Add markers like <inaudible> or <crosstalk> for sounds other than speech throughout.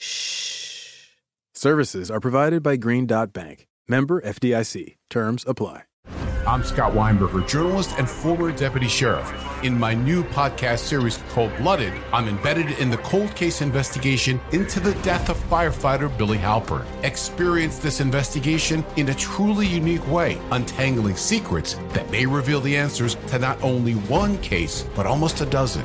Shh. Services are provided by Green Dot Bank. Member FDIC. Terms apply. I'm Scott Weinberger, journalist and former deputy sheriff. In my new podcast series, Cold Blooded, I'm embedded in the cold case investigation into the death of firefighter Billy Halpern. Experience this investigation in a truly unique way, untangling secrets that may reveal the answers to not only one case, but almost a dozen.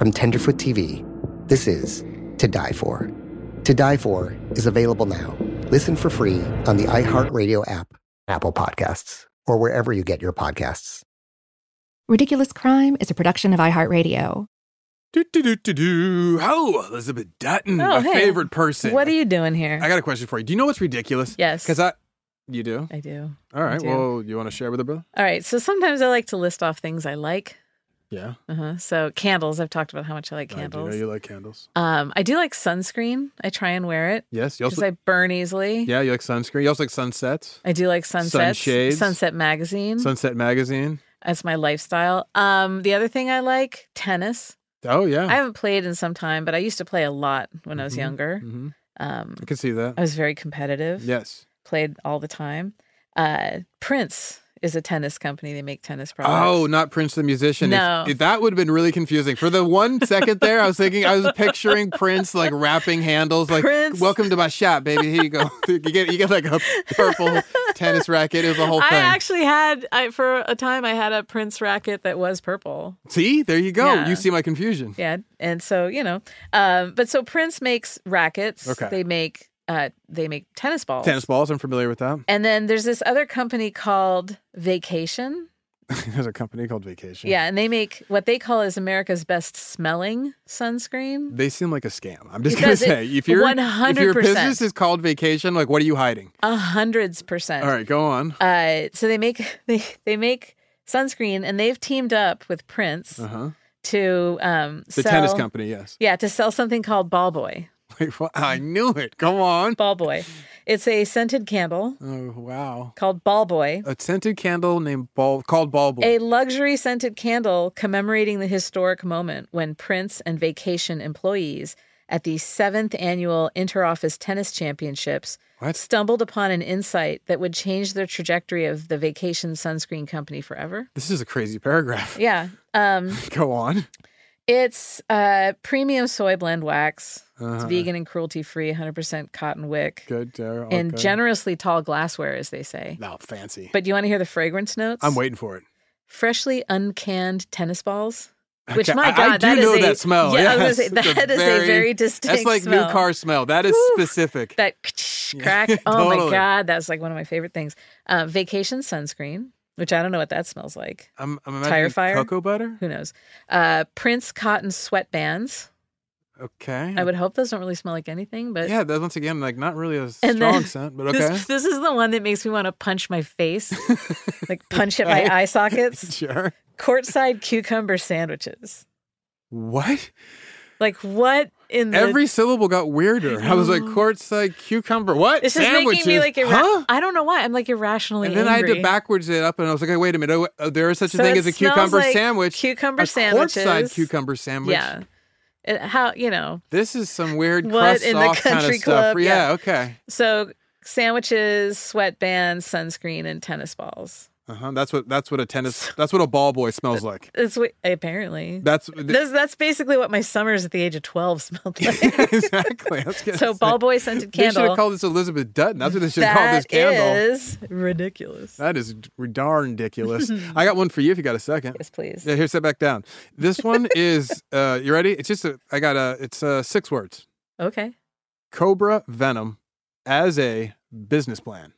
From Tenderfoot TV, this is To Die For. To Die For is available now. Listen for free on the iHeartRadio app, Apple Podcasts, or wherever you get your podcasts. Ridiculous Crime is a production of iHeartRadio. Do do do do do. Oh, Elizabeth Dutton, Oh, my hey. favorite person. What are you doing here? I got a question for you. Do you know what's ridiculous? Yes. Because I, you do. I do. All right. do. Well, you want to share with the bill? All right. So sometimes I like to list off things I like. Yeah. Uh-huh. So candles. I've talked about how much I like candles. I do know you like candles. um, I do like sunscreen. I try and wear it Yes. You because also. I burn easily. yeah. You like sunscreen. You also like sunsets. I do like sunsets. Sunshades. Sunset magazine. Sunset magazine. That's my lifestyle. Um, the other thing I like tennis. Oh yeah. I haven't played in some time, but I used to play a lot when I was Mhm. younger. hmm Um, I can see that. I was very competitive. Yes. Played all the time. Uh, Prince is a tennis company. They make tennis products. Oh, not Prince the musician. No. if that would have been really confusing. For the one second there, I was thinking, I was picturing Prince like wrapping handles, like Prince. "Welcome to my shop, baby." Here you go. <laughs> you get you get like a purple tennis racket. It was a whole thing. I actually had I for a time I had a Prince racket that was purple. see, there you go. Yeah. You see my confusion. Yeah, and so you know, um, but so Prince makes rackets. Okay. They make uh, they make tennis balls. Tennis balls. I'm familiar with that. And then there's this other company called Vacation. <laughs> There's a company called Vacation. Yeah, and they make what they call is America's best smelling sunscreen. They seem like a scam. I'm just gonna it- say, if your if your 100%. business is called Vacation, like what are you hiding? A hundreds percent. All right, go on. Uh, so they make <laughs> they they make sunscreen, and they've teamed up with Prince Uh huh. to um, The sell, tennis company, yes. Yeah, to sell something called Ball Boy. <laughs> I knew it. Go on. Ball Boy. It's a scented candle Oh wow. called Ball Boy. A scented candle named Ball called Ball Boy. A luxury scented candle commemorating the historic moment when Prince and Vacation employees at the seventh annual Interoffice Tennis Championships What? stumbled upon an insight that would change the trajectory of the Vacation Sunscreen Company forever. This is a crazy paragraph. Yeah. Um, <laughs> Go on. It's uh, premium soy blend wax. It's Uh-huh. vegan and cruelty free, 100% cotton wick, Good. Uh, and generously tall glassware, as they say. No, fancy. But do you want to hear the fragrance notes? I'm waiting for it. Freshly uncanned tennis balls. Which Okay, my God, I do that is know a, that smell. Yeah, I yes. say <laughs> It's that is a very distinct. That's like smell. new car smell. That is Woo. specific. That <laughs> crack. Oh my God, that's like one of my favorite things. Uh, vacation sunscreen, which I don't know what that smells like. I'm, I'm Tire fire? cocoa butter. Who knows? Uh, Prince cotton sweatbands. Okay. I would hope those don't really smell like anything, but Yeah, that once again, like not really a <laughs> strong then scent, but <laughs> okay. This, this is the one that makes me want to punch my face, <laughs> like punch at my eye sockets. sure. Courtside cucumber sandwiches. What? Like what in the? Every syllable got weirder. I was like, <gasps> know. Courtside cucumber. What? this is Sandwiches? making me like irra- huh? I don't know why I'm like irrationally. And then I had to backwards it up, and I was like, hey, wait a minute. Oh, oh, there is such a So thing as a cucumber like sandwich. Cucumber a sandwiches. Courtside cucumber sandwich. Yeah. It- how you know? This is some weird crust in the off kind country of stuff. club? Yeah, Yeah. okay. So sandwiches, sweatbands, sunscreen, and tennis balls. Uh-huh. That's what that's what a tennis that's what a ball boy smells <laughs> like. That's what apparently. That's That's, that's basically what my summers at the age of 12 <laughs> smelled <laughs> like. exactly. I was gonna so ball boy scented candle. They should have called this Elizabeth Dutton. That's what they should have called this candle. is ridiculous. That is darn ridiculous. I got one for you if you got a second. yes, please. Yeah, here, sit back down. This one is uh you ready? It's just a I got a it's uh six words. Okay. Cobra Venom as a business plan.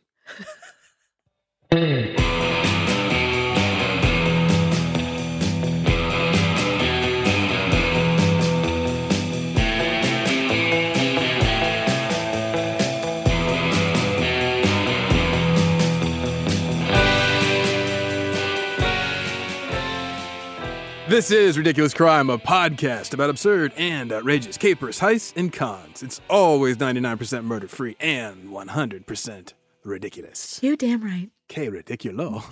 This is Ridiculous Crime, a podcast about absurd and outrageous capers, heists, and cons. It's always 99% murder free and 100% ridiculous. You damn right. K ridiculo.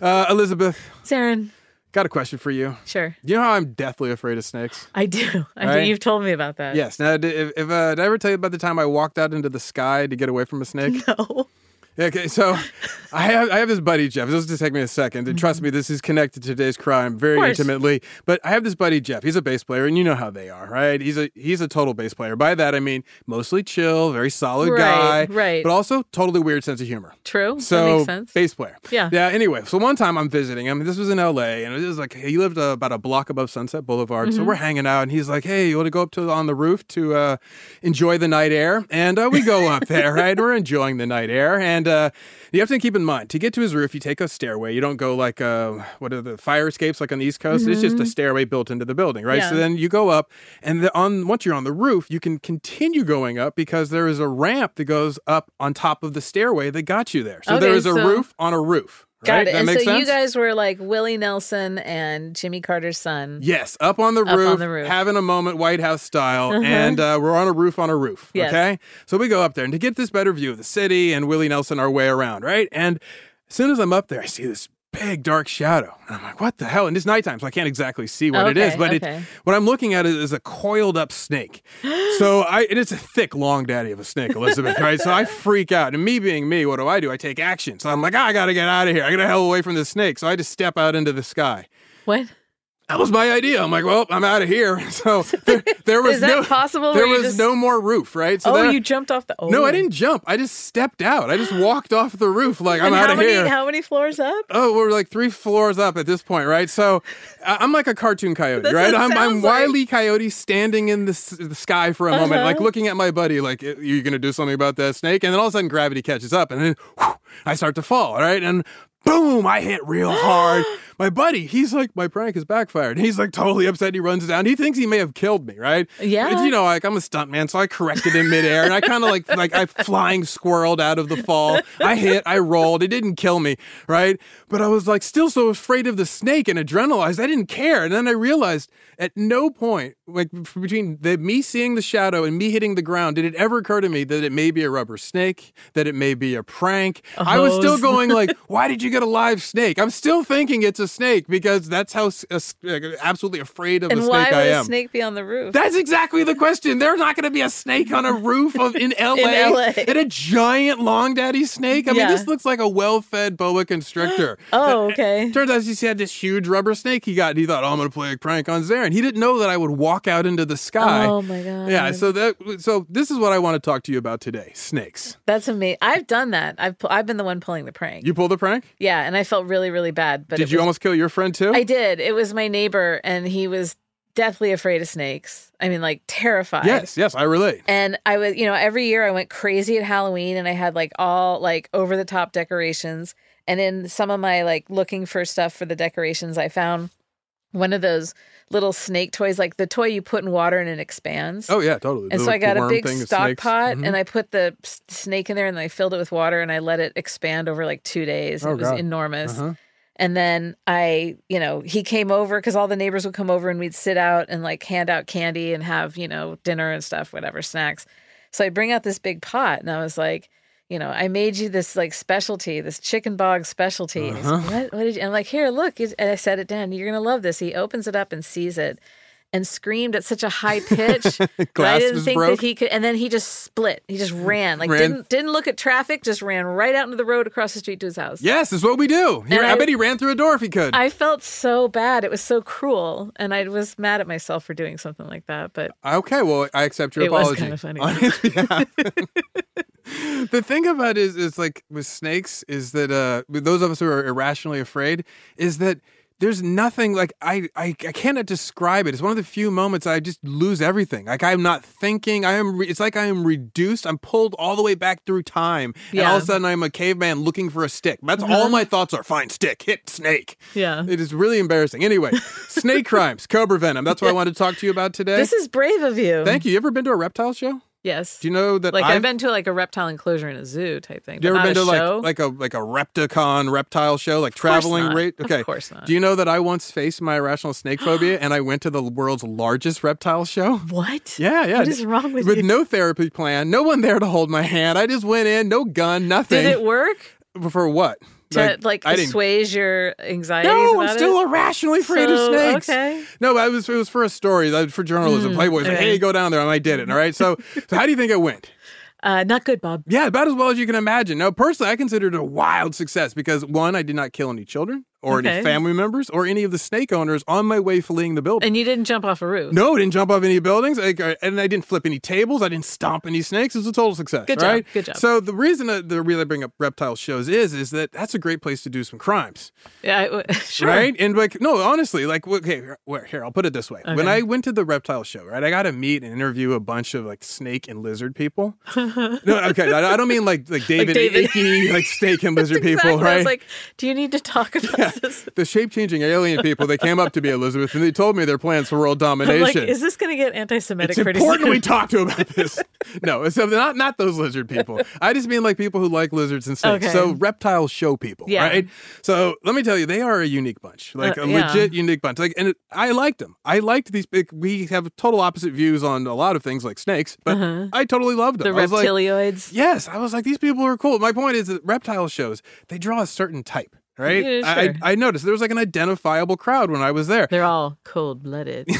<laughs> uh, Elizabeth, Saren, got a question for you. sure. You know how I'm deathly afraid of snakes? I do. I Right? do. You've told me about that. Yes. Now, did, if, if, uh, did I ever tell you about the time I walked out into the sky to get away from a snake? <laughs> No. Okay, so I have I have this buddy Jeff. This will just take me a second, and trust me, this is connected to today's crime very Mm-hmm. intimately. But I have this buddy Jeff. He's a bass player, and you know how they are, right? He's a he's a total bass player. By that I mean mostly chill, very solid guy, Right, right. But also totally weird sense of humor. True. So that makes sense. bass player. Yeah. Yeah. Anyway, so one time I'm visiting him. This was in L.A. and it was like he lived uh, about a block above Sunset Boulevard. Mm-hmm. So we're hanging out, and he's like, "Hey, you want to go up to on the roof to uh, enjoy the night air?" And uh, we go up there, <laughs> right? We're enjoying the night air, and uh, you have to keep in mind to get to his roof, you take a stairway. You don't go like uh, what are the fire escapes like on the East Coast? It's just a stairway built into the building, right? So Mm-hmm. Then you go up, and the, on once you're on the roof, you can continue going up because there is a ramp that goes up on top of the stairway that got you there. So there Okay, is a so- roof on a roof. Got right? it. That and so sense. you guys were like Willie Nelson and Jimmy Carter's son. Yes, up on the Up on roof, the roof. having a moment, White House style, and uh, we're on a roof on a roof. Yes. Okay, so we go up there, and to get this better view of the city and Willie Nelson our way around, right? And as soon as I'm up there, I see this big dark shadow, and I'm like, "What the hell?" And it's nighttime, so I can't exactly see what it is, but okay. it, what I'm looking at is, is a coiled up snake. so <gasps> I, and it's a thick, long daddy of a snake, Elizabeth, right? So I <laughs> freak out, and me being me, what do I do? I take action. So I'm like, "Ah, I gotta get out of here. I gotta hell away from this snake. So I just step out into the sky. What? That was my idea. I'm like, well, I'm out of here. <laughs> So there, there was Is that no possible? There was just- no more roof, right? So oh, there- you jumped off the. Oh. no, I didn't jump. I just stepped out. I just walked off the roof like I'm out of here. How many floors up? Oh, we're like three floors up at this point, right? So I'm like a cartoon coyote, right? I'm, I'm like. Uh-huh. Wile E. Coyote standing in the, s- the sky for a moment, like looking at my buddy, like, you're going to do something about that snake? And then all of a sudden gravity catches up and then whew, I start to fall, right? And boom, I hit real hard. <gasps> <gasps> <gasps> my buddy, he's like, my prank has backfired. He's like totally upset. He runs down. He thinks he may have killed me, right? Yeah. But, you know, like I'm a stuntman, so I corrected in midair and I kind of like, <laughs> like I flying squirreled out of the fall. I hit, I rolled. It didn't kill me, right? But I was like still so afraid of the snake and adrenalized. I didn't care. And then I realized at no point, like between the, me seeing the shadow and me hitting the ground, did it ever occur to me that it may be a rubber snake, that it may be a prank? I was still going like, <laughs> why did you get a live snake? I'm still thinking it's a snake because that's how uh, absolutely afraid of And a snake I am. why I would a snake be on the roof? That's exactly the question. There's not going to be a snake on a roof of in <laughs> LA, LA. and a giant long daddy snake. I mean, this looks like a well-fed boa constrictor. <gasps> oh, okay. Turns out he had this huge rubber snake he got. And he thought, "Oh, I'm going to play a prank on Zaron." He didn't know that I would walk out into the sky. Oh my god. Yeah, so that so this is what I want to talk to you about today: snakes. That's amazing. I've done that. I've I've been the one pulling the prank. You pulled the prank? yeah, and I felt really really bad. But Did you was- almost kill your friend too? I did. It was my neighbor, and he was deathly afraid of snakes. I mean, like terrified. yes, yes, I relate. And I was, you know, every year I went crazy at Halloween, and I had like all like over the top decorations. And in some of my like looking for stuff for the decorations, I found one of those little snake toys, like the toy you put in water and it expands. Oh yeah, totally. And The so I got a big stock pot Mhm. and I put the snake in there and I filled it with water and I let it expand over like two days. Oh, it was God. enormous. Uh-huh. And then I, you know, he came over because all the neighbors would come over and we'd sit out and like hand out candy and have, you know, dinner and stuff, whatever, snacks. So I bring out this big pot and I was like, you know, I made you this like specialty, this chicken bog specialty. And he's like, Uh-huh. what, what did you? I'm like, here, look. And I set it down. You're going to love this. He opens it up and sees it. And screamed at such a high pitch <laughs> I Glass didn't was think broke? that he could. And then he just split. He just ran, like Ran. didn't didn't look at traffic, just ran right out into the road across the street to his house. Yes, is what we do. Here, I, I- bet he ran through a door if he could. I felt so bad. It was so cruel, and I was mad at myself for doing something like that. But okay, well, I accept your It was apology. kinda <laughs> funny. On his behalf. the thing about it is, is like with snakes, is that uh, with those of us who are irrationally afraid, is that there's nothing like I, I I cannot describe it. It's one of the few moments I just lose everything. Like I'm not thinking. I am. Re- it's like I am reduced. I'm pulled all the way back through time, and all of a sudden I'm a caveman looking for a stick. That's all mm-hmm. my thoughts are. Fine, stick, hit snake. yeah, It is really embarrassing. Anyway, <laughs> snake crimes, cobra venom. That's what I wanted to talk to you about today. this is brave of you. Thank you. You ever been to a reptile show? Yes. Do you know that like I've, I've, been to like a reptile enclosure in a zoo type thing. Do you ever been to a show. like like a like a Repticon reptile show, like traveling rate? Of Okay, course not. Do you know that I once faced my irrational snake phobia and I went to the world's largest reptile show? <laughs> what? Yeah, yeah. What is wrong with With you? With no therapy plan, no one there to hold my hand. I just went in, no gun, nothing. Did it work For what? To like, didn't. assuage your anxiety. No, I'm still it? irrationally afraid So, of snakes. okay. No, I was it was for a story that for journalism. Playboy's like, Hmm, okay. hey, go down there, and I did it. All right. So, <laughs> so how do you think it went? Uh, not good, Bob. Yeah, about as well as you can imagine. Now, personally, I considered it a wild success because one, I did not kill any children or any family members or any of the snake owners on my way fleeing the building. And you didn't jump off a roof. no, I didn't jump off any buildings, like, uh, and I didn't flip any tables. I didn't stomp any snakes. It was a total success. Good job, good job. So the reason that the reason I bring up reptile shows is, is that that's a great place to do some crimes, Yeah, I- <laughs> sure. right? And like, no, honestly, like, okay, here, here I'll put it this way: when I went to the reptile show, right, I got to meet and interview a bunch of like snake and lizard people. <laughs> no, okay, I I don't mean like like David, David. Icke, like snake and <laughs> lizard people, right? I was like, do you need to talk about this? <laughs> the shape changing alien people, they came up to me, Elizabeth, and they told me their plans for world domination. like, is this going to get anti-Semitic it's criticism? important we talk to about this. no, so not not those lizard people. I just mean like people who like lizards and snakes. Okay. So reptile show people, Yeah. right? So let me tell you, they are a unique bunch, like Uh, a yeah. legit unique bunch. Like, and it, I liked them. I liked these. big We have total opposite views on a lot of things like snakes, but I totally loved them. Uh-huh. the I was like, reptilioids. Yes, I was like, these people are cool. My point is that reptile shows, they draw a certain type, right? Yeah, sure. I, I noticed there was like an identifiable crowd when I was there. They're all cold-blooded. <laughs>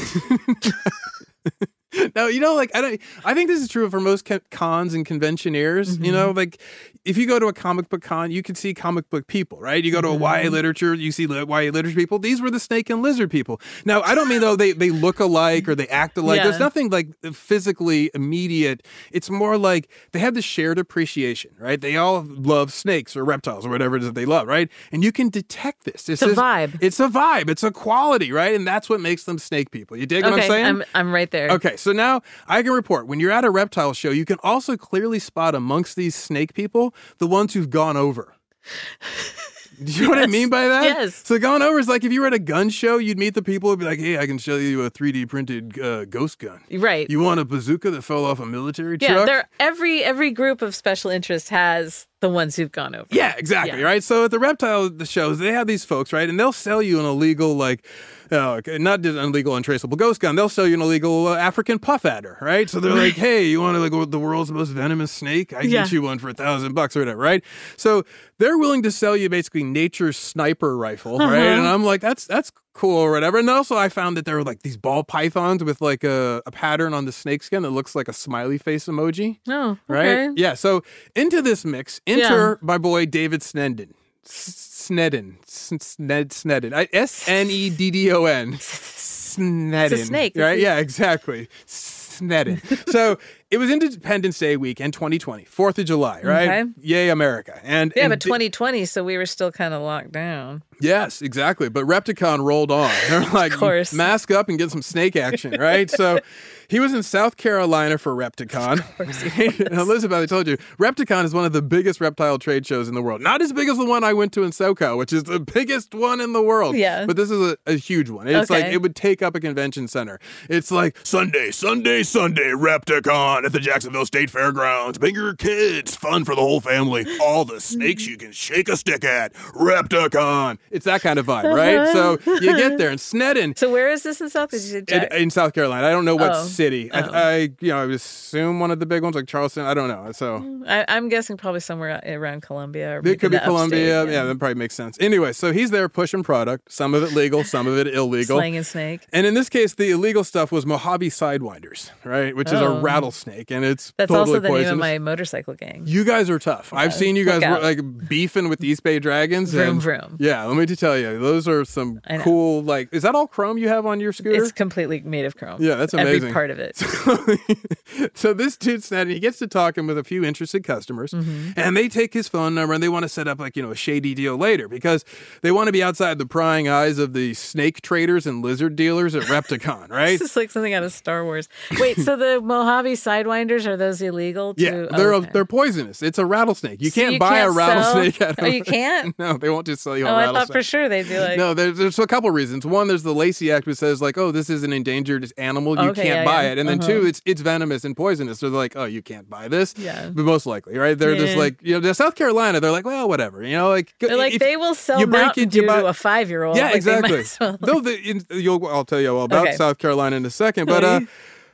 <laughs> Now, you know, like I don't. I think this is true for most cons and conventioneers. You know, mm-hmm. like if you go to a comic book con, you can see comic book people, right? You go to a YA mm-hmm. literature, you see YA literature people. These were the snake and lizard people. Now, I don't mean though they they look alike or they act alike. Yeah. There's nothing like physically immediate. It's more like they have the shared appreciation, right? They all love snakes or reptiles or whatever it is that they love, right? And you can detect this. It's a just- vibe. It's a vibe. It's a quality, right? And that's what makes them snake people. You dig what I'm okay, saying? I'm, I'm right there. Okay, so now I can report when you're at a reptile show, you can also clearly spot amongst these snake people the ones who've gone over. <laughs> Do you know what I mean by that? yes. So gone over is like if you were at a gun show, you'd meet the people who'd be like, "Hey, I can show you a 3D printed uh, ghost gun. Right. You want a bazooka that fell off a military yeah, truck?" they're every every group of special interest has the ones who've gone over. Yeah, exactly. Yeah. Right. So at the reptile the shows, they have these folks, right, and they'll sell you an illegal, like, uh, okay, not just an illegal untraceable ghost gun. They'll sell you an illegal uh, African puff adder, right? So they're like, hey, you want to like the world's most venomous snake? I Yeah. get you one for a thousand bucks or whatever, right? So they're willing to sell you basically nature's sniper rifle, Uh-huh. right? And I'm like, that's that's cool or whatever. And also, I found that there were like these ball pythons with like a, a pattern on the snakeskin that looks like a smiley face emoji Oh, right? Yeah. So into this mix, enter my boy David Sneddon. Sneddon. Sned Sneddon. S N E D D O N. <laughs> Sneddon. snake, Right? Yeah, exactly. Sneddon. so it was Independence Day weekend 2020, 4th of July, right? Okay. Yay, America. And Yeah, and but di- 2020, so we were still kind of locked down. Yes, exactly. But Repticon rolled on. <laughs> They're like, course. mask up and get some snake action, right? so he was in South Carolina for Repticon. Elizabeth, <laughs> I told you, Repticon is one of the biggest reptile trade shows in the world. Not as big as the one I went to in SoCal, which is the biggest one in the world. Yeah. But this is a, a huge one. It's like it would take up a convention center. It's like Sunday, Sunday, Sunday, Repticon. At the Jacksonville State Fairgrounds. Bring your kids. Fun for the whole family. All the snakes you can shake a stick at. Repticon. It's that kind of vibe, right? So <laughs> you get there and Sneddon. So where is this in South? In, in South Carolina, I don't know what Oh. city. Oh. I, I, you know, I assume one of the big ones like Charleston. I don't know. So I, I'm guessing probably somewhere around Columbia. Or It could be Columbia. upstate, yeah. that probably makes sense. Anyway, so he's there pushing product, some of it legal, some of it <laughs> illegal. Slanging snake. And in this case, the illegal stuff was Mojave Sidewinders, right? Which is a Oh. Rattlesnake, and it's That's totally also the poisonous. name of my motorcycle gang. You guys are tough. I've seen you guys out. like beefing with the East Bay Dragons. Vroom, and- vroom. Yeah, let me just tell you, those are some cool. Like, is that all chrome you have on your scooter? It's completely made of chrome. Yeah, that's amazing. Every part of it. <laughs> <laughs> so this dude Sneddon, he gets to talking with a few interested customers, Mm-hmm. and they take his phone number and they want to set up like you know a shady deal later because they want to be outside the prying eyes of the snake traders and lizard dealers at Repticon, <laughs> right? This is like something out of Star Wars. Wait, so the Mojave Sidewinders are those illegal? To, Yeah, oh, they're okay. they're poisonous. It's a rattlesnake. You So can't you buy can't a rattlesnake sell- at a Oh, you <laughs> can't? no, they won't just sell you Oh, a I rattlesnake. thought for sure they'd be like. No, there's, there's a couple reasons. One, there's the Lacey Act, which says like, oh, this is an endangered animal, you Okay, can't yeah, buy yeah. it. And then Uh-huh. two, it's it's venomous and poisonous. So they're like, oh, you can't buy this. Yeah. but most likely, right? They're just like, you know, the South Carolina. They're like, well, whatever. You know, like They're like they will sell you break it, you buy- to a five year old. Yeah, like, exactly. They might as well, Though the, in, you'll, I'll tell you all about Okay. South Carolina in a second. But uh,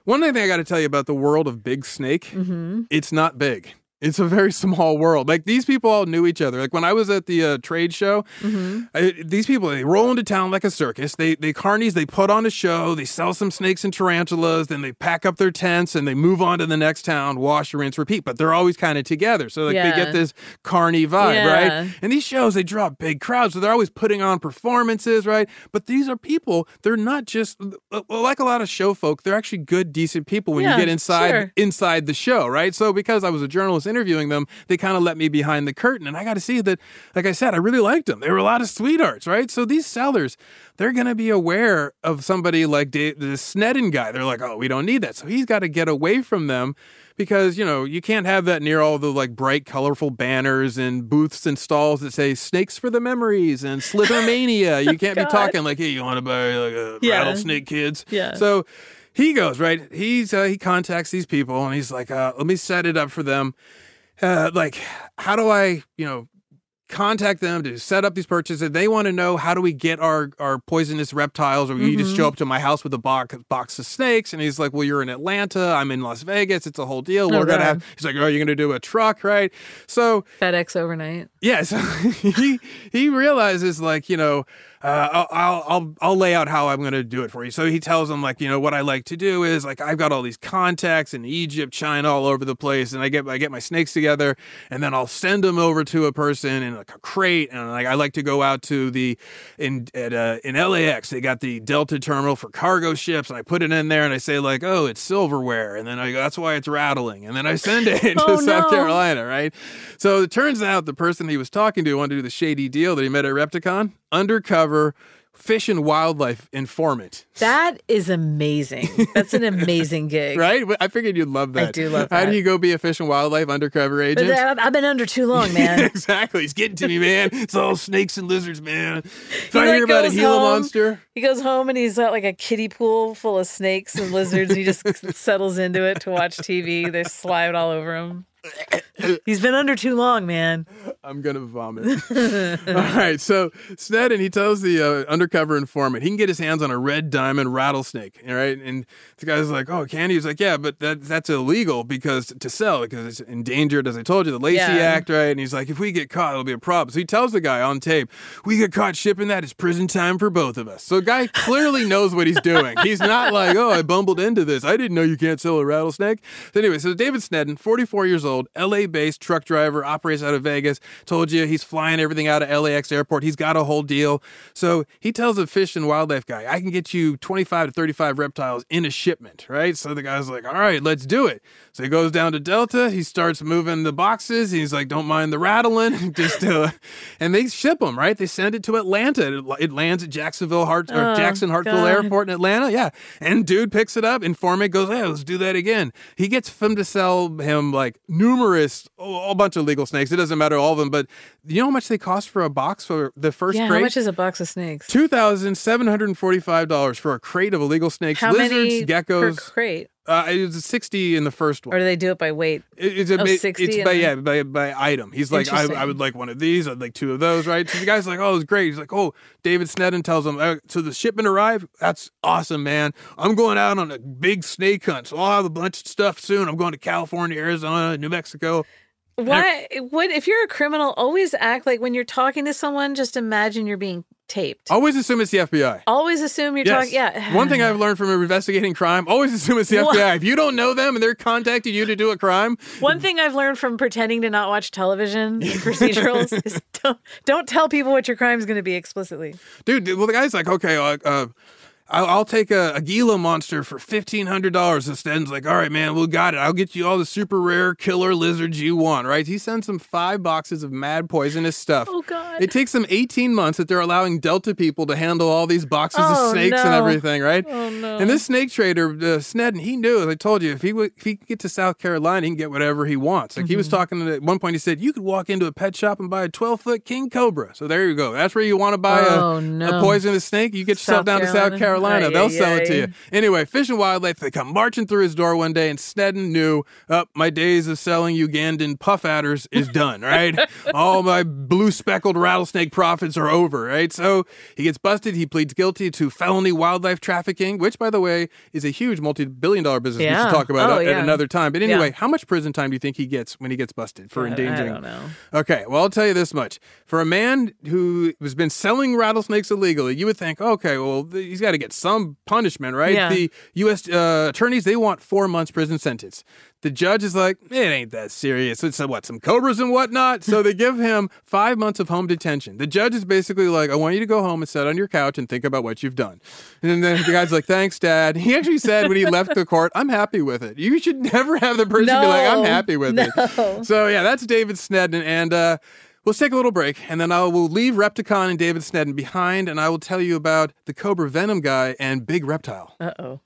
one thing I got to tell you about the world of Big Snake, Mm-hmm. it's not big. It's a very <laughs> small world. Like these people all knew each other. Like when I was at the uh, trade show, Mm-hmm. I, these people they roll into town like a circus. They they carnies. They put on a show. They sell some snakes and tarantulas. Then they pack up their tents and they move on to the next town. Wash, rinse, repeat. But they're always kind of together. So like they get this carny vibe, Yeah. right? And these shows, they draw big crowds, so they're always putting on performances, right? But these are people, they're not just uh, like a lot of show folk, they're actually good, decent people when Yeah, you get inside sure. inside the show, right? So because I was a journalist interviewing them, they kind of let me behind the curtain. And I got to see that, like I said, I really liked them. They were a lot of sweethearts, right? So these sellers, they're going to be aware of somebody like Dave, the Sneddon guy. They're like, oh, we don't need that. So he's got to get away from them because, you know, you can't have that near all the like bright, colorful banners and booths and stalls that say snakes for the memories and Slithermania. you can't be <laughs> talking like, hey, you want to buy like a Yeah. rattlesnake kids? Yeah. So he goes right. He's uh, he contacts these people and he's like, uh, let me set it up for them. Uh, like, how do I, you know, contact them to set up these purchases? They want to know how do we get our our poisonous reptiles, or you Mm-hmm. just show up to my house with a box box of snakes. And he's like, well, you're in Atlanta, I'm in Las Vegas. It's a whole deal. Oh, We're gonna God. have. He's like, oh, you're gonna do a truck, right? So FedEx overnight. yeah, so <laughs> he he realizes like you know uh, I'll, I'll I'll lay out how I'm going to do it for you. So he tells him like you know what I like to do is like I've got all these contacts in Egypt, China, all over the place, and I get I get my snakes together, and then I'll send them over to a person in like a crate, and like I like to go out to the in at uh, in LAX they got the Delta terminal for cargo ships, and I put it in there, and I say like oh it's silverware, and then I go that's why it's rattling, and then I send it <laughs> <laughs> to Oh, South no. Carolina, right? So it turns out the person he was talking to wanted to do the shady deal that he met at Repticon, undercover fish and wildlife informant. That is amazing. That's an amazing <laughs> gig. Right? I figured you'd love that. I do love How do you go be a fish and wildlife undercover agent? that- I've been under too long, <laughs> man. exactly. He's getting to me, man. It's all snakes and lizards, man. <laughs> So He, I hear about a Gila monster. He goes home and he's got like a kiddie pool full of snakes and lizards. He just settles into it to watch TV. They slide all over him. <laughs> He's been under too long, man. I'm gonna vomit. <laughs> All right, so Sneddon he tells the uh, undercover informant he can get his hands on a red diamond rattlesnake. All right, and the guy's like, "Oh, can he?" He's like, "Yeah, but that that's illegal because to sell because it's endangered, as I told you, the Lacey Yeah. Act, right?" And he's like, "If we get caught, it'll be a problem." So he tells the guy on tape, "We get caught shipping that, it's prison time for both of us." So the guy clearly knows what he's doing. He's not like, "Oh, I bumbled into this. I didn't know you can't sell a rattlesnake." So anyway, so David Sneddon, 44 years old, LA-based truck driver, operates out of Vegas. Told you he's flying everything out of LAX airport. He's got a whole deal. So he tells a fish and wildlife guy, I can get you 25 to 35 reptiles in a shipment, right? So the guy's like, all right, let's do it. So he goes down to Delta. He starts moving the boxes. He's like, don't mind the rattling. <laughs> Just, uh, and they ship them, right? They send it to Atlanta. It, it lands at Jacksonville, Hart, or Oh, Jackson Hartsville God. Airport in Atlanta. Yeah. And dude picks it up. Informant goes, hey, let's do that again. He gets them to sell him like numerous, a bunch of legal snakes. It doesn't matter all of them, but you know how much they cost for a box for the first Yeah, crate? how much is a box of snakes? Two thousand seven hundred and forty-five dollars for a crate of illegal snakes, How lizards, geckos. crate? Uh, it was a 60 in the first one. Or do they do it by weight? It- It's a Oh, 60 it's by yeah by, by item. He's like I, I would like one of these. I'd like two of those. Right. So the guy's like, oh, it's great. He's like, oh, David Sneddon tells him, uh, so the shipment arrived. That's awesome, man. I'm going out on a big snake hunt. So I'll have a bunch of stuff soon. I'm going to California, Arizona, New Mexico. Why would if you're a criminal always act like when you're talking to someone, just imagine you're being taped. Always assume it's the FBI. Always assume you're talking yeah. One thing I've learned from investigating crime: always assume it's the? FBI. If you don't know them and they're contacting you to do a crime, One thing I've learned from pretending to not watch television <laughs> procedurals is don't, don't tell people what your crime is going to be explicitly. dude. Well, the guy's like, okay, uh, uh, I'll, I'll take a, a Gila monster for fifteen hundred dollars. And Sten's like, all right, man, we got it. I'll get you all the super rare killer lizards you want. Right? He sends him five boxes of mad poisonous stuff. Oh, God. It takes them eighteen months that they're allowing Delta people to handle all these boxes Oh, of snakes and everything. Right? Oh, no. And this snake trader, uh, Sneddon, he knew. as I told you, if he would, if he could get to South Carolina, he can get whatever he wants. Like he Mm-hmm. was talking to, at one point, he said you could walk into a pet shop and buy a twelve foot king cobra. So there you go. That's where you want to buy a, Oh, no. a poisonous snake. You get yourself South down to South Carolina? Carolina. They'll sell it to you. Anyway, Fish and Wildlife, they come marching through his door one day, and Sneddon knew, up oh, my days of selling Ugandan puff adders is done, right? <laughs> All my blue speckled rattlesnake profits are over, right? So he gets busted. He pleads guilty to felony wildlife trafficking, which, by the way, is a huge multi billion dollar business we should talk about Oh, at yeah. another time. But anyway, Yeah. how much prison time do you think he gets when he gets busted for uh, I- I endangering? don't know. Okay, well, I'll tell you this much. For a man who has been selling rattlesnakes illegally, you would think, okay, well, he's got to get some punishment, right? Yeah. The U.S. Uh, attorneys, they want four months prison sentence. The judge is like, it ain't that serious. It's uh, what, some cobras and whatnot? So they give him five months of home detention. The judge is basically like, I want you to go home and sit on your couch and think about what you've done. And then the guy's like, thanks, Dad. He actually said when he left the court, I'm happy with it. You should <laughs> never have the person be like, I'm happy with <laughs> no. it. So yeah, that's David Sneddon, and uh, let's take a little break, and then I will leave Repticon and David Sneddon behind, and I will tell you about the Cobra Venom guy and Big Reptile. Uh oh.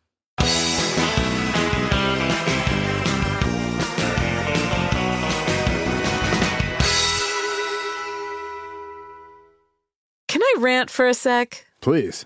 Can I rant for a sec? Please,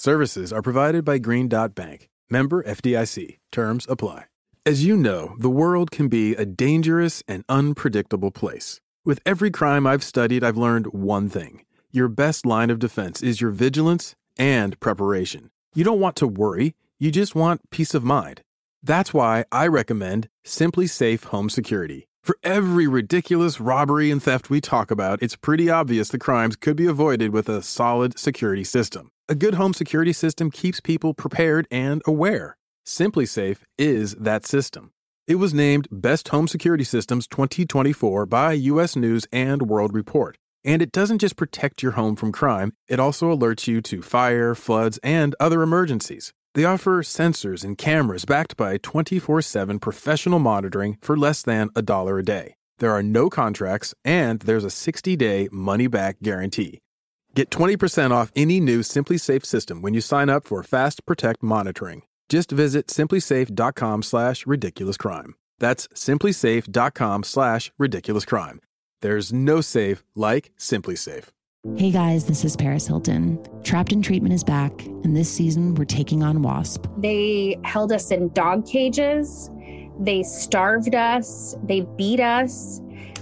Services are provided by Green Dot Bank. Member FDIC. Terms apply. As you know, the world can be a dangerous and unpredictable place. With every crime I've studied, I've learned one thing your best line of defense is your vigilance and preparation. You don't want to worry, you just want peace of mind. That's why I recommend SimpliSafe Home Security. For every ridiculous robbery and theft we talk about, it's pretty obvious the crimes could be avoided with a solid security system. A good home security system keeps people prepared and aware. SimpliSafe is that system. It was named Best Home Security Systems 2024 by US News and World Report. And it doesn't just protect your home from crime, it also alerts you to fire, floods, and other emergencies. They offer sensors and cameras backed by 24 7 professional monitoring for less than a dollar a day. There are no contracts, and there's a 60 day money back guarantee. Get 20% off any new SimpliSafe system when you sign up for Fast Protect monitoring. Just visit simplisafe.com slash ridiculous crime. That's simplisafe.com slash ridiculous crime. There's no safe like SimpliSafe. Hey guys, this is Paris Hilton. Trapped in Treatment is back, and this season we're taking on WASP. They held us in dog cages. They starved us. They beat us.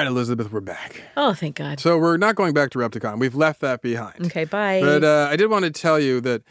Right, Elizabeth, we're back. Oh, thank God. So we're not going back to Repticon. We've left that behind. Okay, bye. But uh, I did want to tell you that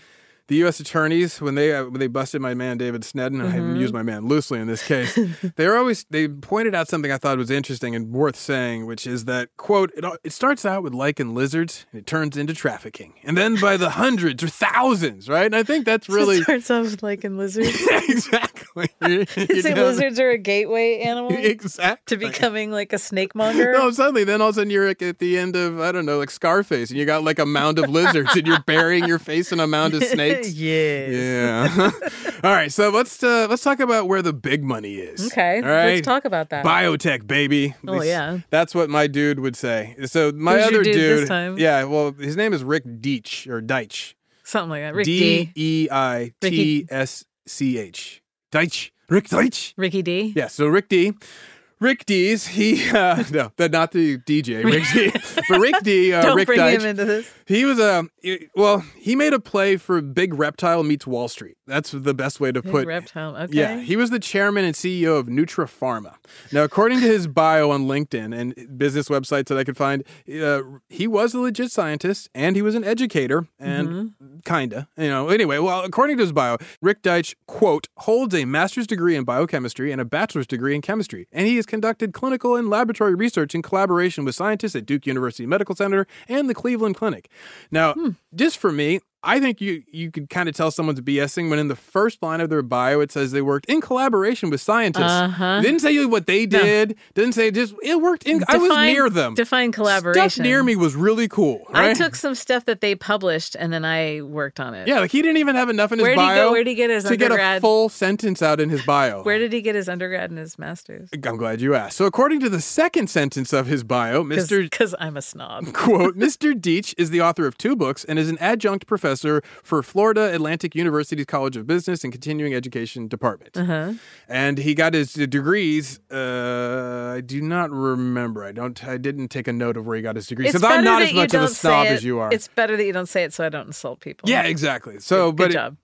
the U.S. attorneys, when they uh, when they busted my man David Sneddon, I Mhm. use my man loosely in this case, <laughs> they were always they pointed out something I thought was interesting and worth saying, which is that quote it, it starts out with lichen lizards, and it turns into trafficking, and then by the hundreds or thousands, right? And I think that's <laughs> really it starts off with like in lizards. <laughs> exactly. You say lizards are a gateway animal exactly to becoming like a snake monger. No, suddenly, then all of a sudden you're like at the end of I don't know, like Scarface, and you got like a mound of lizards, and you're burying your face in a mound of snakes. <laughs> yes. Yeah. <laughs> all right, so let's uh, let's talk about where the big money is. Okay. All right. Let's talk about that. Biotech, baby. At Oh, yeah. That's what my dude would say. So my Who's other dude dude, yeah, well, his name is Rick Deitsch or Deitsch. Something like that. Rick D D. E I T S C H. Deitsch. Rick Deitsch. Ricky D. Yeah, so Rick D. Rick D's, he, <laughs> uh, no, not the DJ, <laughs> Rick D. but Rick D, uh, Don't Rick bring Deitsch, him into this. he was a, well, he made a play for Big Reptile meets Wall Street. That's the best way to Big put reptile. Okay. Yeah, he was the chairman and CEO of Nutrapharma. Now, according to his <laughs> bio on LinkedIn and business websites that I could find, uh, he was a legit scientist and he was an educator and Mm-hmm. kinda, you know. Anyway, well, according to his bio, Rick Deitsch quote holds a master's degree in biochemistry and a bachelor's degree in chemistry, and he has conducted clinical and laboratory research in collaboration with scientists at Duke University Medical Center and the Cleveland Clinic. Now, Hmm. just for me. I think you you could kind of tell someone's BSing when in the first line of their bio it says they worked in collaboration with scientists. Uh-huh. Didn't say what they No. did. Didn't say just it worked in. I was near them. Define collaboration. Stuff near me was really cool. I took some stuff that they published and then I worked on it. Yeah, like he didn't even have enough in his Where'd he go- bio. where'd he get his to get a full sentence out in his bio? <laughs> Where did he get his undergrad and his master's? I'm glad you asked. So, according to the second sentence of his bio, Mr. Because I'm a snob. Quote, <laughs> Mr. Deitsch is the author of two books and is an adjunct professor for Florida Atlantic University's College of Business and Continuing Education Department. Uh-huh. And he got his degrees. Uh, I do not remember. I don't. I didn't take a note of where he got his degrees because I'm not as much of a snob as you are. It's better that you don't say it so I don't insult people. yeah, exactly. So, Good but it- job.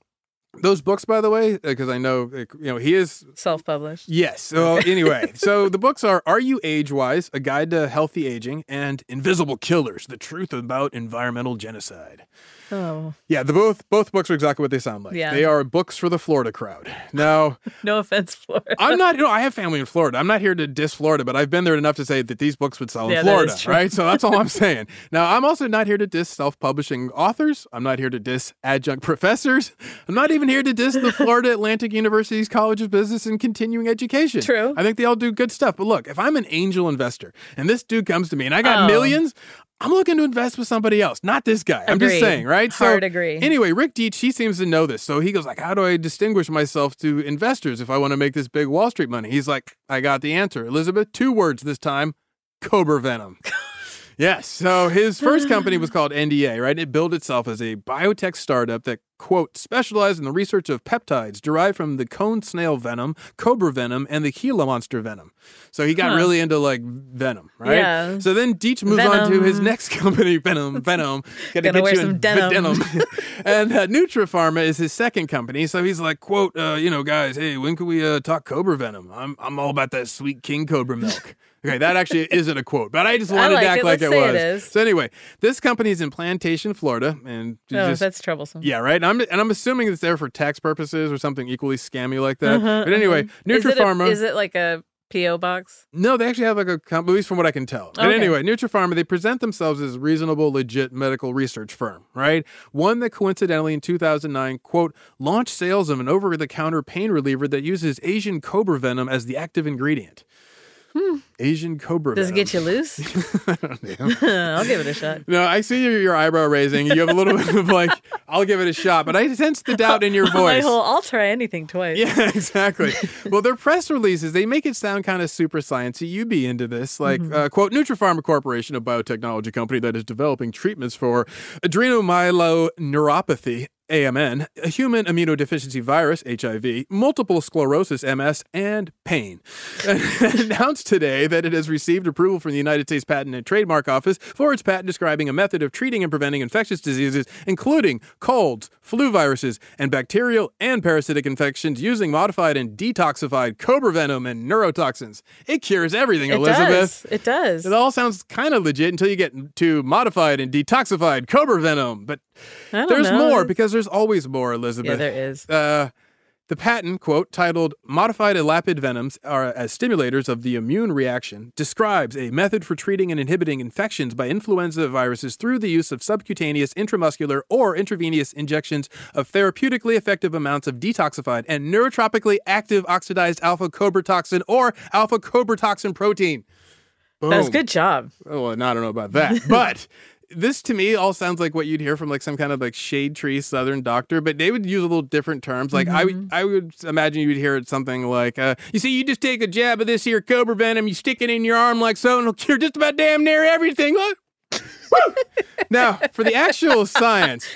those books, by the way, because I know you know he is Self-published. Yes. So anyway, <laughs> so the books are Are You Age Wise? A Guide to Healthy Aging and Invisible Killers: The Truth About Environmental Genocide. Oh, Yeah, the both both books are exactly what they sound like. Yeah. They are books for the Florida crowd. Now, <laughs> no offense, Florida. I'm not, you know, I have family in Florida. I'm not here to diss Florida, but I've been there enough to say that these books would sell Yeah, in Florida, right? So that's all I'm <laughs> saying. Now, I'm also not here to diss self publishing authors. I'm not here to diss adjunct professors. I'm not even here to diss the Florida Atlantic University's College of Business and Continuing Education. True. I think they all do good stuff. But look, if I'm an angel investor and this dude comes to me and I got Oh. millions, I'm looking to invest with somebody else, not this guy. I'm just saying, right? Hard agree. Anyway, Rick Deitsch, he seems to know this. So he goes like, how do I distinguish myself to investors if I want to make this big Wall Street money? He's like, I got the answer. Elizabeth, two words this time, Cobra Venom. <laughs> Yes. So his first company was <laughs> called NDA, right? It billed itself as a biotech startup that, quote, specialized in the research of peptides derived from the cone snail venom, cobra venom, and the Gila monster venom. So he got Huh. really into like venom, right? Yeah. So then Deitsch moves on to his next <laughs> company, Venom, Venom. Gotta Gonna get wear you some in denim. <laughs> and uh, Nutrapharma is his second company. So he's like, quote, uh, you know, guys, hey, when can we uh, talk cobra venom? I'm, I'm all about that sweet king cobra milk. Okay, that actually isn't a quote, but I just I wanted like to act it. like Let's it was. So anyway, this company is in Plantation, Florida, and Oh, just- that's troublesome. yeah, right. And I'm and I'm assuming it's there for tax purposes or something equally scammy like that. Uh-huh, but anyway, uh-huh. Is it a- Nutrapharma. Is it like a PO box? No, they actually have like a at least from what I can tell. But Okay. anyway, Nutrapharma, they present themselves as a reasonable, legit medical research firm, right? One that coincidentally in 2009, quote, launched sales of an over the counter pain reliever that uses Asian cobra venom as the active ingredient. Asian cobra. Does it venom. get you loose? <laughs> <laughs> I'll give it a shot. No, I see your, your eyebrow raising. You have a little bit of like, <laughs> I'll give it a shot, but I sense the doubt in your My voice. whole, I'll try anything twice. Yeah, exactly. well, their press releases, they make it sound kind of super sciencey. You'd be into this. Like, Mm-hmm. uh, quote, Nutrapharma Corporation, a biotechnology company that is developing treatments for adrenomyeloneuropathy, AMN, a human immunodeficiency virus, HIV, multiple sclerosis, MS, and pain. <laughs> announced today that it has received approval from the United States Patent and Trademark Office for its patent describing a method of treating and preventing infectious diseases, including colds, flu viruses, and bacterial and parasitic infections using modified and detoxified cobra venom and neurotoxins. It cures everything, It Elizabeth. does. It does. It all sounds kind of legit until you get to modified and detoxified cobra venom. But there's know. more because there's always more, Elizabeth. Yeah, there is. Uh, the patent, quote, titled Modified Elapid Venoms are as stimulators of the immune reaction, describes a method for treating and inhibiting infections by influenza viruses through the use of subcutaneous, intramuscular, or intravenous injections of therapeutically effective amounts of detoxified and neurotropically active oxidized alpha toxin or alpha toxin protein. That was Boom. good job. Oh, well, I don't know about that. <laughs> But this to me all sounds like what you'd hear from like some kind of like shade tree southern doctor, but they would use a little different terms. Like I would I would imagine you would hear it something like, uh, you see, you just take a jab of this here cobra venom, you stick it in your arm like so, and it'll cure just about damn near everything. Look. Now, for the actual science,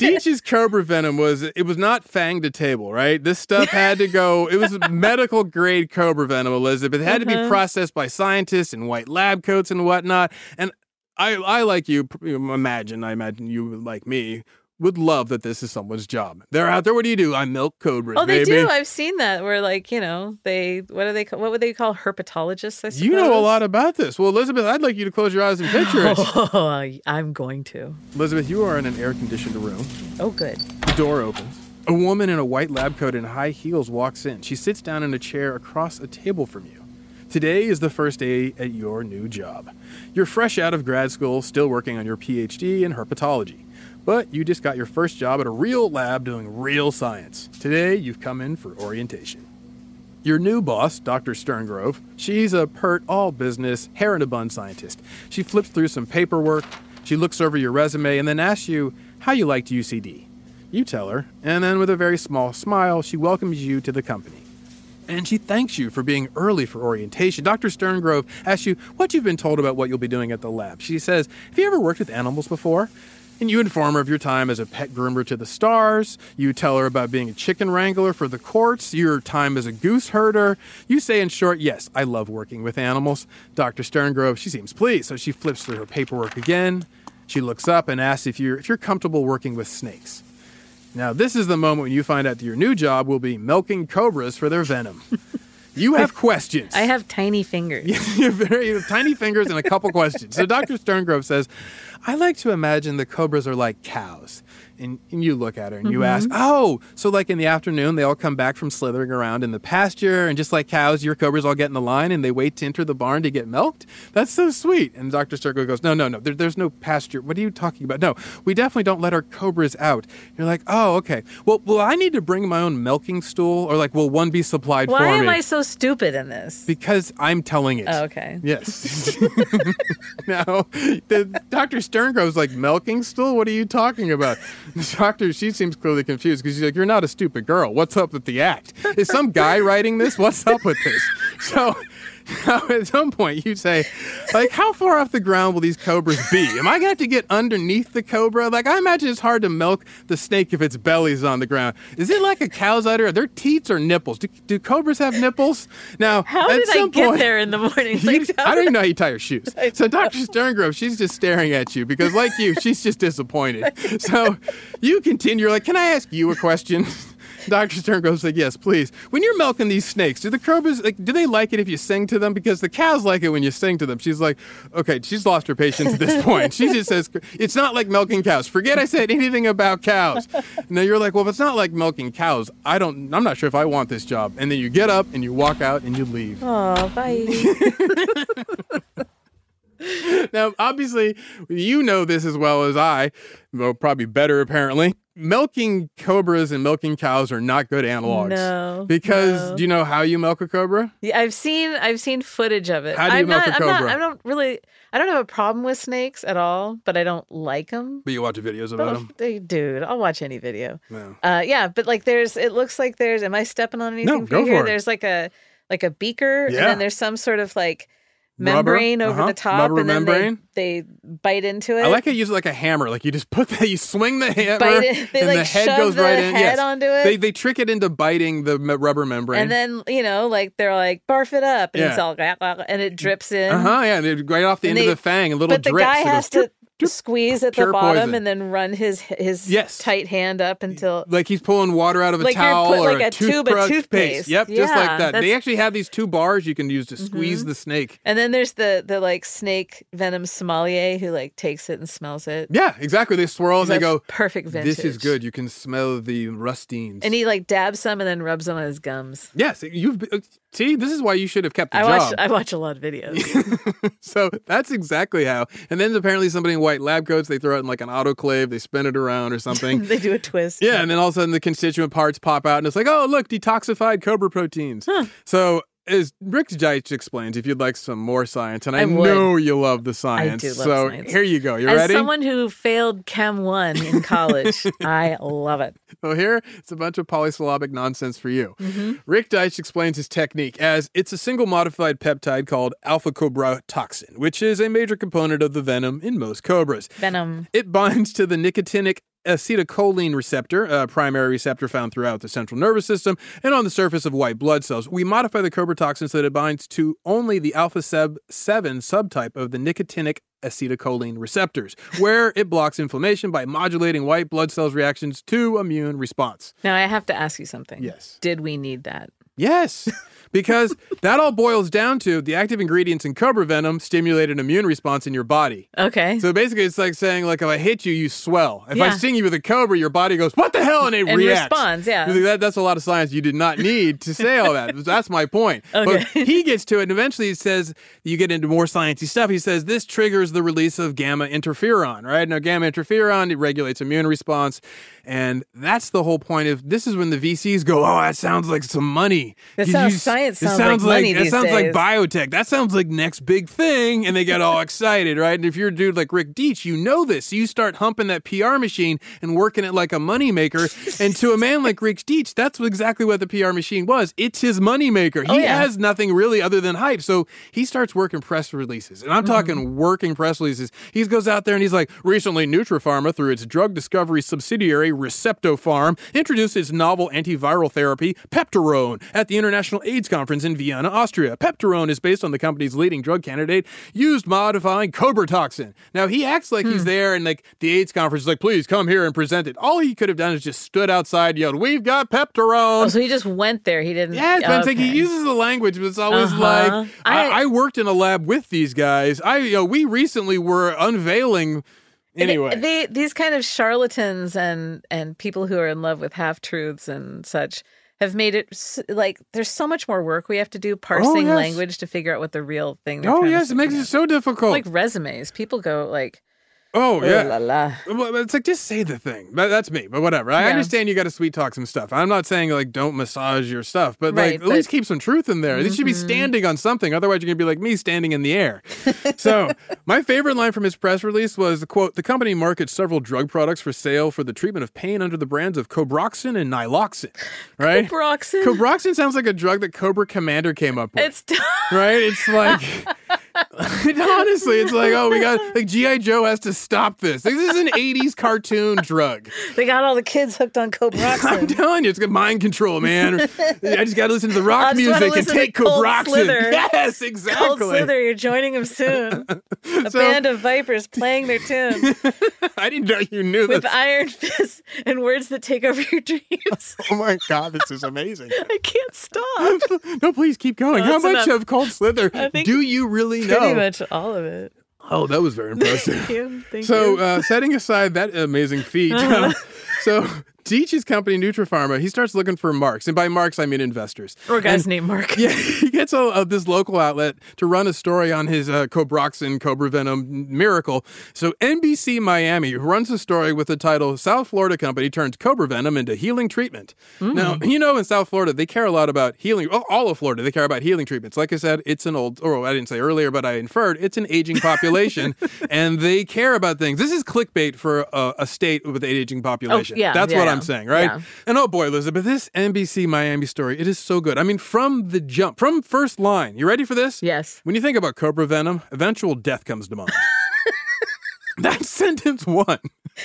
Deitsch's cobra venom was it was not fang to table, right? This stuff had to go. It was medical grade cobra venom, Elizabeth. It had to be Uh-huh. processed by scientists in white lab coats and whatnot. And I, I like you. Imagine, I imagine you like me would love that this is someone's job. They're out there. What do you do? I milk cobras, Oh, they baby. do. I've seen that. Where like you know they what do they call, what would they call herpetologists? I suppose. You know a lot about this. Well, Elizabeth, I'd like you to close your eyes and picture it. <laughs> Oh, I'm going to. Elizabeth, you are in an air conditioned room. Oh, good. The door opens. A woman in a white lab coat and high heels walks in. She sits down in a chair across a table from you. Today is the first day at your new job. You're fresh out of grad school, still working on your PhD in herpetology. But you just got your first job at a real lab doing real science. Today, you've come in for orientation. Your new boss, Dr. Sterngrove, she's a pert, all business, hair in a bun scientist. She flips through some paperwork, she looks over your resume, and then asks you how you liked UCD. You tell her, and then with a very small smile, she welcomes you to the company. And she thanks you for being early for orientation. Dr. Sterngrove asks you what you've been told about what you'll be doing at the lab. She says, Have you ever worked with animals before? And you inform her of your time as a pet groomer to the stars. You tell her about being a chicken wrangler for the courts, your time as a goose herder. You say, in short, yes, I love working with animals. Dr. Sterngrove, she seems pleased, so she flips through her paperwork again. She looks up and asks if you're, if you're comfortable working with snakes. Now, this is the moment when you find out that your new job will be milking cobras for their venom. You have <laughs> questions. I have tiny fingers. <laughs> you have very you have tiny fingers and a couple <laughs> questions. So Dr. Sterngrove says, I like to imagine the cobras are like cows. And, and you look at her and you ask, mm-hmm. Oh, so like in the afternoon, they all come back from slithering around in the pasture, and just like cows, your cobras all get in the line and they wait to enter the barn to get milked? That's so sweet. And Dr. Sterngrove goes, No, no, no, there, there's no pasture. What are you talking about? No, we definitely don't let our cobras out. You're like, Oh, okay. Well, will I need to bring my own milking stool? Or like, will one be supplied Why for am? I so stupid in this? Because I'm telling it. Oh, okay. Yes. <laughs> now, the, Dr. Sterngrove's like milking stool. What are you talking about? The <laughs> doctor, she seems clearly confused because she's like, "You're not a stupid girl. What's up with the act? Is some guy writing this? What's up with this?" <laughs> So. Now, <laughs> at some point, you say, like, how far off the ground will these cobras be? Am I going to have to get underneath the cobra? Like, I imagine it's hard to milk the snake if its belly's on the ground. Is it like a cow's udder? Are there teats or nipples? Do, do cobras have nipples? Now, How did I get point- there in the morning? <laughs> Like, I don't even know how you tie your shoes. <laughs> So Dr. Sterngrove, she's just staring at you because, like you, she's just disappointed. So you continue. You're like, "Can I ask you a question?" Dr. Sterngrove's like, "Yes, please." When you're milking these snakes, do the cobras like? Do they like it if you sing to them? Because the cows like it when you sing to them. She's like, "Okay, she's lost her patience at this <laughs> point." She just says, "It's not like milking cows. Forget I said anything about cows." Now you're like, "Well, if it's not like milking cows, I don't. I'm not sure if I want this job." And then you get up and you walk out and you leave. oh, bye. <laughs> <laughs> now, obviously, you know this as well as I, well, probably better apparently. Milking cobras and milking cows are not good analogs. No, Because no. do you know how you milk a cobra? Yeah, I've seen I've seen footage of it. How do you I'm milk not, a I'm not- cobra? I don't really I don't have a problem with snakes at all, but I don't like them. But you watch videos about them. They, dude, I'll watch any video. No. Uh, yeah, but like there's, it looks like there's. Am I stepping on anything? No, go here? for it. There's like a like a beaker, and then there's some sort of like Rubber, membrane over uh-huh, the top, rubber and then membrane. they they bite into it. I like how you use it like a hammer. Like you just put <laughs> that, you swing the hammer, Bite it- they, and like, the head shove goes the right in. head yes. onto it. They they trick it into biting the m- rubber membrane. and then you know, like they're like barf it up, and it's Yeah. all and it drips in. uh huh, yeah, and right off the And end they- of the fang, a little but the drips. guy It goes has drip, to squeeze at the bottom poison. and then run his his Yes. tight hand up until like he's pulling water out of a Like towel put- or like a, a tube of toothpaste. paste. Yep, just like that. They Mm-hmm. actually have these two bars you can use to squeeze the snake. and then there's the the like snake venom sommelier who like takes it and smells it. Yeah, exactly. They swirl and they go, perfect vintage. "This is good. You can smell the rustines." And he like dabs some and then rubs them on his gums. yes, you've see. This is why you should have kept the I job. watch I watch a lot of videos. <laughs> so that's exactly how. And then apparently somebody in white lab coats, they throw it in like an autoclave, they spin it around or <laughs> something. they do a twist. yeah, and then all of a sudden the constituent parts pop out, and it's like, oh look, detoxified cobra proteins. So. As Rick Deitsch explains, if you'd like some more science, and I, I know you love the science, love so science. here you go. You As ready? someone who failed Chem 1 in <laughs> college, I love it. Well, here it's a bunch of polysyllabic nonsense for you. Mm-hmm. Rick Deitsch explains his technique as it's a single modified peptide called alpha cobra toxin, which is a major component of the venom in most cobras. Venom. It binds to the nicotinic acetylcholine receptor, a primary receptor found throughout the central nervous system and on the surface of white blood cells. We modify the cobra toxin so that it binds to only the alpha sub 7 subtype of the nicotinic acetylcholine receptors, where it blocks inflammation by modulating white blood cells' reactions to immune response. Now I have to ask you something. Yes. Did we need that? Yes. Because <laughs> that all boils down to the active ingredients in cobra venom stimulate an immune response in your body. Okay. So basically, it's like saying, like, if I hit you, you swell. If I sting you with a cobra, your body goes, "What the hell?" and it And reacts. responds, yeah. That, that's a lot of science you did not need to say all that. <laughs> That's my point. Okay. But <laughs> he gets to it, and eventually he says, you get into more sciencey stuff. He says this triggers the release of gamma interferon. Right now, gamma interferon it regulates immune response, and that's the whole point of this. Is when the VCs go, "Oh, that sounds like some money." That sounds- you- science it sounds sounds like these sounds like biotech. That sounds like next big thing. And they get all <laughs> excited, right? And if you're a dude like Rick Deitsch, you know this. So you start humping that PR machine and working it like a moneymaker. and to a man like Rick Deitsch, that's exactly what the PR machine was. It's his moneymaker. He Oh, yeah. has nothing really other than hype. So he starts working press releases. And I'm Mm-hmm. talking working press releases. He goes out there and he's like, recently Nutrapharma, through its drug discovery subsidiary Receptopharm, introduced its novel antiviral therapy, Pepterone, at the International AIDS Conference in Vienna, Austria. Pepterone is based on the company's leading drug candidate, used modifying cobra toxin. Now he acts like Hmm. he's there and like the AIDS conference is like, please come here and present it. All he could have done is just stood outside, yelled, We've got Pepterone. Oh, so he just went there. He didn't. Yeah, but I'm saying he uses the language, but it's always Uh-huh. like I, I- I worked in a lab with these guys. I you know we recently were unveiling anyway. they, these kind of charlatans and and people who are in love with half truths and such have made it like there's so much more work we have to do parsing oh, yes. language to figure out what the real thing. oh yes, it makes signal. it so difficult. like resumes. People go like, oh oh yeah. la la. Well, it's like just say the thing. But that's me. But whatever. I Yeah. understand you got to sweet talk some stuff. I'm not saying like don't massage your stuff, but Right, like at least keep some truth in there. It should be Mhm. standing on something. Otherwise, you're gonna be like me standing in the air. <laughs> so my favorite line from his press release was the quote: "The company markets several drug products for sale for the treatment of pain under the brands of Cobroxin and Nyloxin." Right? Cobroxin? Cobroxin sounds like a drug that Cobra Commander came up with. It's <laughs> right? It's like <laughs> honestly, it's like oh, we got like GI Joe has to stop this. This is an '80s cartoon drug. they got all the kids hooked on <laughs> I'm telling you, it's got mind control, man. <laughs> I just got to listen to the rock I just wanna music and take Cold. Slither. Yes, Cold exactly. Slither, you're joining them soon. A So- band of vipers playing their tune I didn't know you knew this. with this. iron fists and words that take over your dreams. Oh my god, this is amazing. I can't stop. no, please keep going. No, How much enough. of Cold Slither think do you really Pretty much all of it. Oh, that was very <laughs> impressive. Thank you. Thank so, you. uh, setting aside that amazing feat, Uh-huh. uh, <laughs> so Deitsch's company, Nutrapharma, he starts looking for marks. And by marks, I mean investors. Or guys And- named Mark. <laughs> Yeah, he gets a, a, this local outlet to run a story on his uh, Cobroxin Cobra Venom miracle. So NBC Miami runs a story with the title "South Florida Company Turns Cobra Venom into Healing Treatment." Now, you know, in South Florida, they care a lot about healing. oh, All of Florida, they care about healing treatments. Like I said, it's an old, or I didn't say earlier, but I inferred it's an aging population, <laughs> and they care about things. This is clickbait for a, a state with an aging population. Oh, yeah, that's yeah, what yeah. I'm saying, right? Yeah. And oh boy, Elizabeth, this NBC Miami story, it is so good. I mean, from the jump, from first line. You ready for this? Yes. When you think about Cobra Venom, eventual death comes to mind. <laughs> That's sentence one.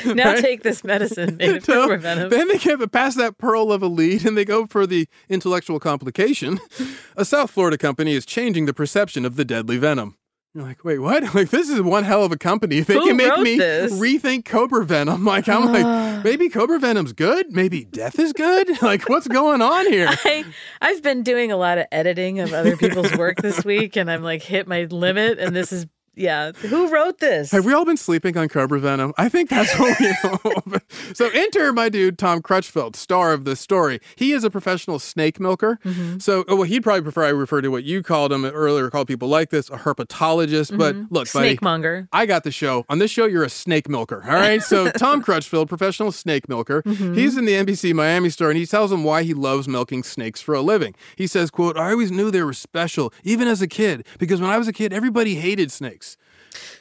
Now right? take this medicine made So, <laughs> cobra venom. Then they get past that pearl of a lead and they go for the intellectual complication. <laughs> A South Florida company is changing the perception of the deadly venom. You're like, wait, what? Like, this is one hell of a company. If they Who can make me this? rethink Cobra Venom, <laughs> like, I'm like, ah. maybe Cobra Venom's good. Maybe death is good. <laughs> Like, what's going on here? <laughs> I, I've been doing a lot of editing of other people's work this week, and I'm like hit my limit. And this is, yeah, who wrote this? Have we all been sleeping on Cobra Venom? I think that's what we <laughs> know. so enter my dude Tom Crutchfield, star of this story. He is a professional snake milker. Mm-hmm. So, oh, well, he'd probably prefer I refer to what you called him earlier, called people like this, a herpetologist. But look, buddy, Snake monger. I got the show. On this show, you're a snake milker. All right. So <laughs> Tom Crutchfield, professional snake milker, he's in the NBC Miami store and he tells them why he loves milking snakes for a living. He says, quote, I always knew they were special, even as a kid, because when I was a kid, everybody hated snakes.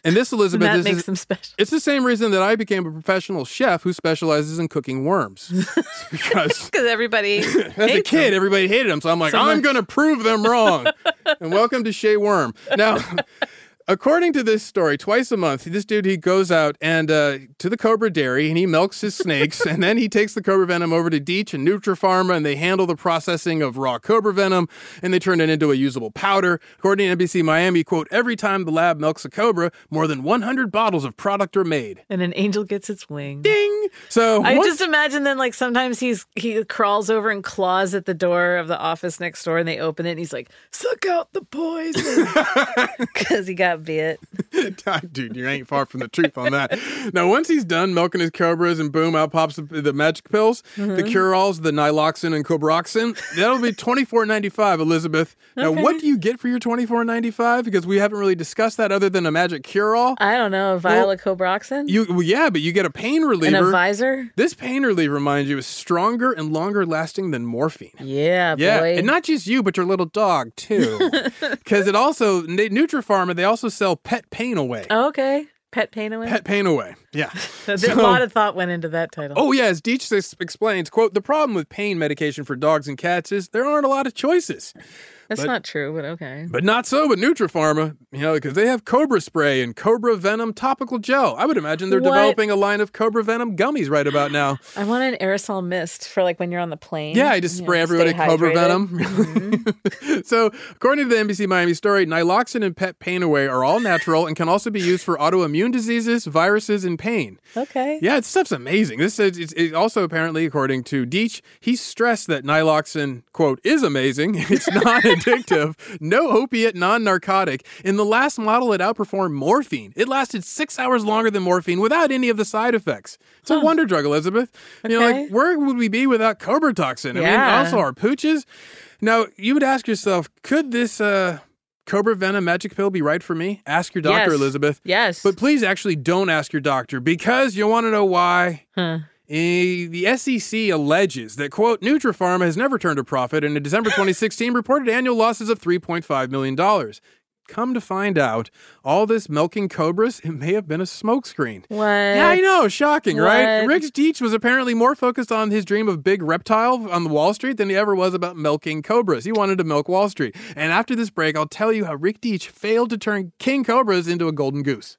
And this, And Elizabeth, that this makes is, them special. it's the same reason that I became a professional chef who specializes in cooking worms. It's <laughs> because <laughs> Because everybody <laughs> as a kid, them. everybody hated them. So I'm like, Someone- I'm going to prove them wrong. and welcome to Shea Worm. Now, according to this story, twice a month, this dude he goes out and uh, to the Cobra Dairy and he milks his snakes, <laughs> and then he takes the Cobra venom over to Deitsch and Nutrapharma, and they handle the processing of raw Cobra venom, and they turn it into a usable powder. According to NBC Miami, quote, every time the lab milks a Cobra, more than 100 bottles of product are made. and an angel gets its wing. Ding! So I once- just imagine then, like sometimes he's he crawls over and claws at the door of the office next door, and they open it, and he's like, "Suck out the poison," <laughs> because he got bit. <laughs> Dude, you ain't far from the truth on that. Now, once he's done milking his cobras and boom, out pops the, the magic pills, the mm-hmm. cure alls, the nyloxin and cobroxin. That'll be twenty four ninety five, Elizabeth. Now, what do you get for your twenty four ninety five? Because we haven't really discussed that other than a magic cure all. I don't know, Viola Cobroxin You, well, yeah, but you get a pain a reliever. Visor. this pain reliever, reminds you, is stronger and longer lasting than morphine. Yeah, Yeah, boy. and not just you, but your little dog too. <laughs> Because it also, Nutrapharma, they also sell pet pain away. Oh, okay, pet pain away. Pet pain away. Yeah. <laughs> a lot of thought went into that title. Oh, yeah, as Deitsch explains, quote, the problem with pain medication for dogs and cats is there aren't a lot of choices. That's but- not true, but okay. But not so with Nutrapharma, you know, because they have Cobra Spray and Cobra Venom topical gel. I would imagine they're What? developing a line of Cobra Venom gummies right about now. <gasps> I want an aerosol mist for like when you're on the plane. Yeah, I just spray know, everybody Cobra hydrated. Mm-hmm. Venom. <laughs> so, according to the NBC Miami story, Nyloxin and Pet Pain Away are all natural and can also be used for autoimmune diseases, viruses, and pain. Okay. Yeah, this stuff's amazing. This is it's, it's also apparently, according to Deitsch, he stressed that Nyloxin, quote, is amazing. <laughs> It's not addictive, no opiate, non narcotic. In the last model, it outperformed morphine. It lasted six hours longer than morphine without any of the side effects. It's a wonder drug, Elizabeth. You know, like, where would we be without cobra toxin? I mean, also our pooches. Now, you would ask yourself, could this uh, cobra venom magic pill be right for me? Ask your doctor, Yes. Elizabeth. Yes. But please actually don't ask your doctor because you want to know why. Huh. Eh, the SEC alleges that, quote, Nutrapharma has never turned a profit and in December <laughs> 2016 reported annual losses of $3.5 million. Come to find out, all this milking cobras, it may have been a smokescreen. What? Yeah, I know. Shocking, right? What? Rick Deitsch was apparently more focused on his dream of big reptile on the Wall Street than he ever was about milking cobras. He wanted to milk Wall Street. And after this break, I'll tell you how Rick Deitsch failed to turn king cobras into a golden goose.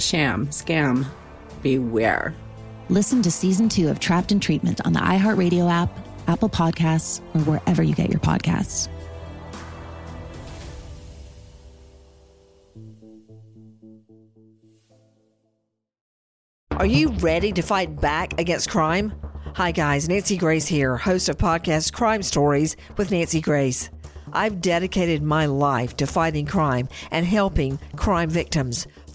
sham, scam, beware. Listen to season two of Trapped in Treatment on the iHeartRadio app, Apple Podcasts, or wherever you get your podcasts. Are you ready to fight back against crime? Hi, guys. Nancy Grace here, host of podcast Crime Stories with Nancy Grace. I've dedicated my life to fighting crime and helping crime victims.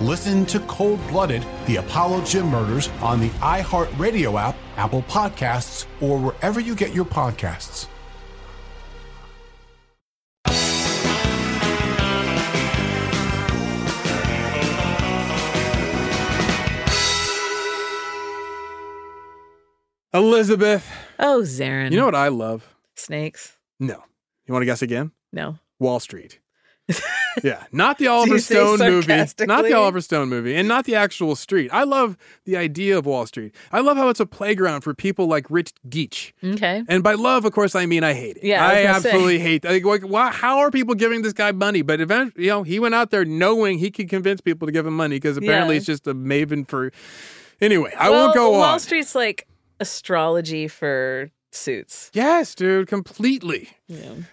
Listen to Cold Blooded, the Apollo Gym Murders on the iHeartRadio app, Apple Podcasts, or wherever you get your podcasts. Elizabeth. Oh, Zaron. You know what I love? Snakes. No. You want to guess again? No. Wall Street. Yeah, not the <laughs> Oliver Stone movie, not the Oliver Stone movie, and not the actual street. I love the idea of Wall Street. I love how it's a playground for people like Rick Deitsch. Okay. And by love, of course, I mean I hate it. Yeah, I I, gonna say. absolutely hate. Like, like, why, how are people giving this guy money? But eventually, you know, he went out there knowing he could convince people to give him money because apparently Yeah. it's just a maven for. Anyway, I well, won't go Wall on. Wall Street's like astrology for suits. Yes, dude, completely.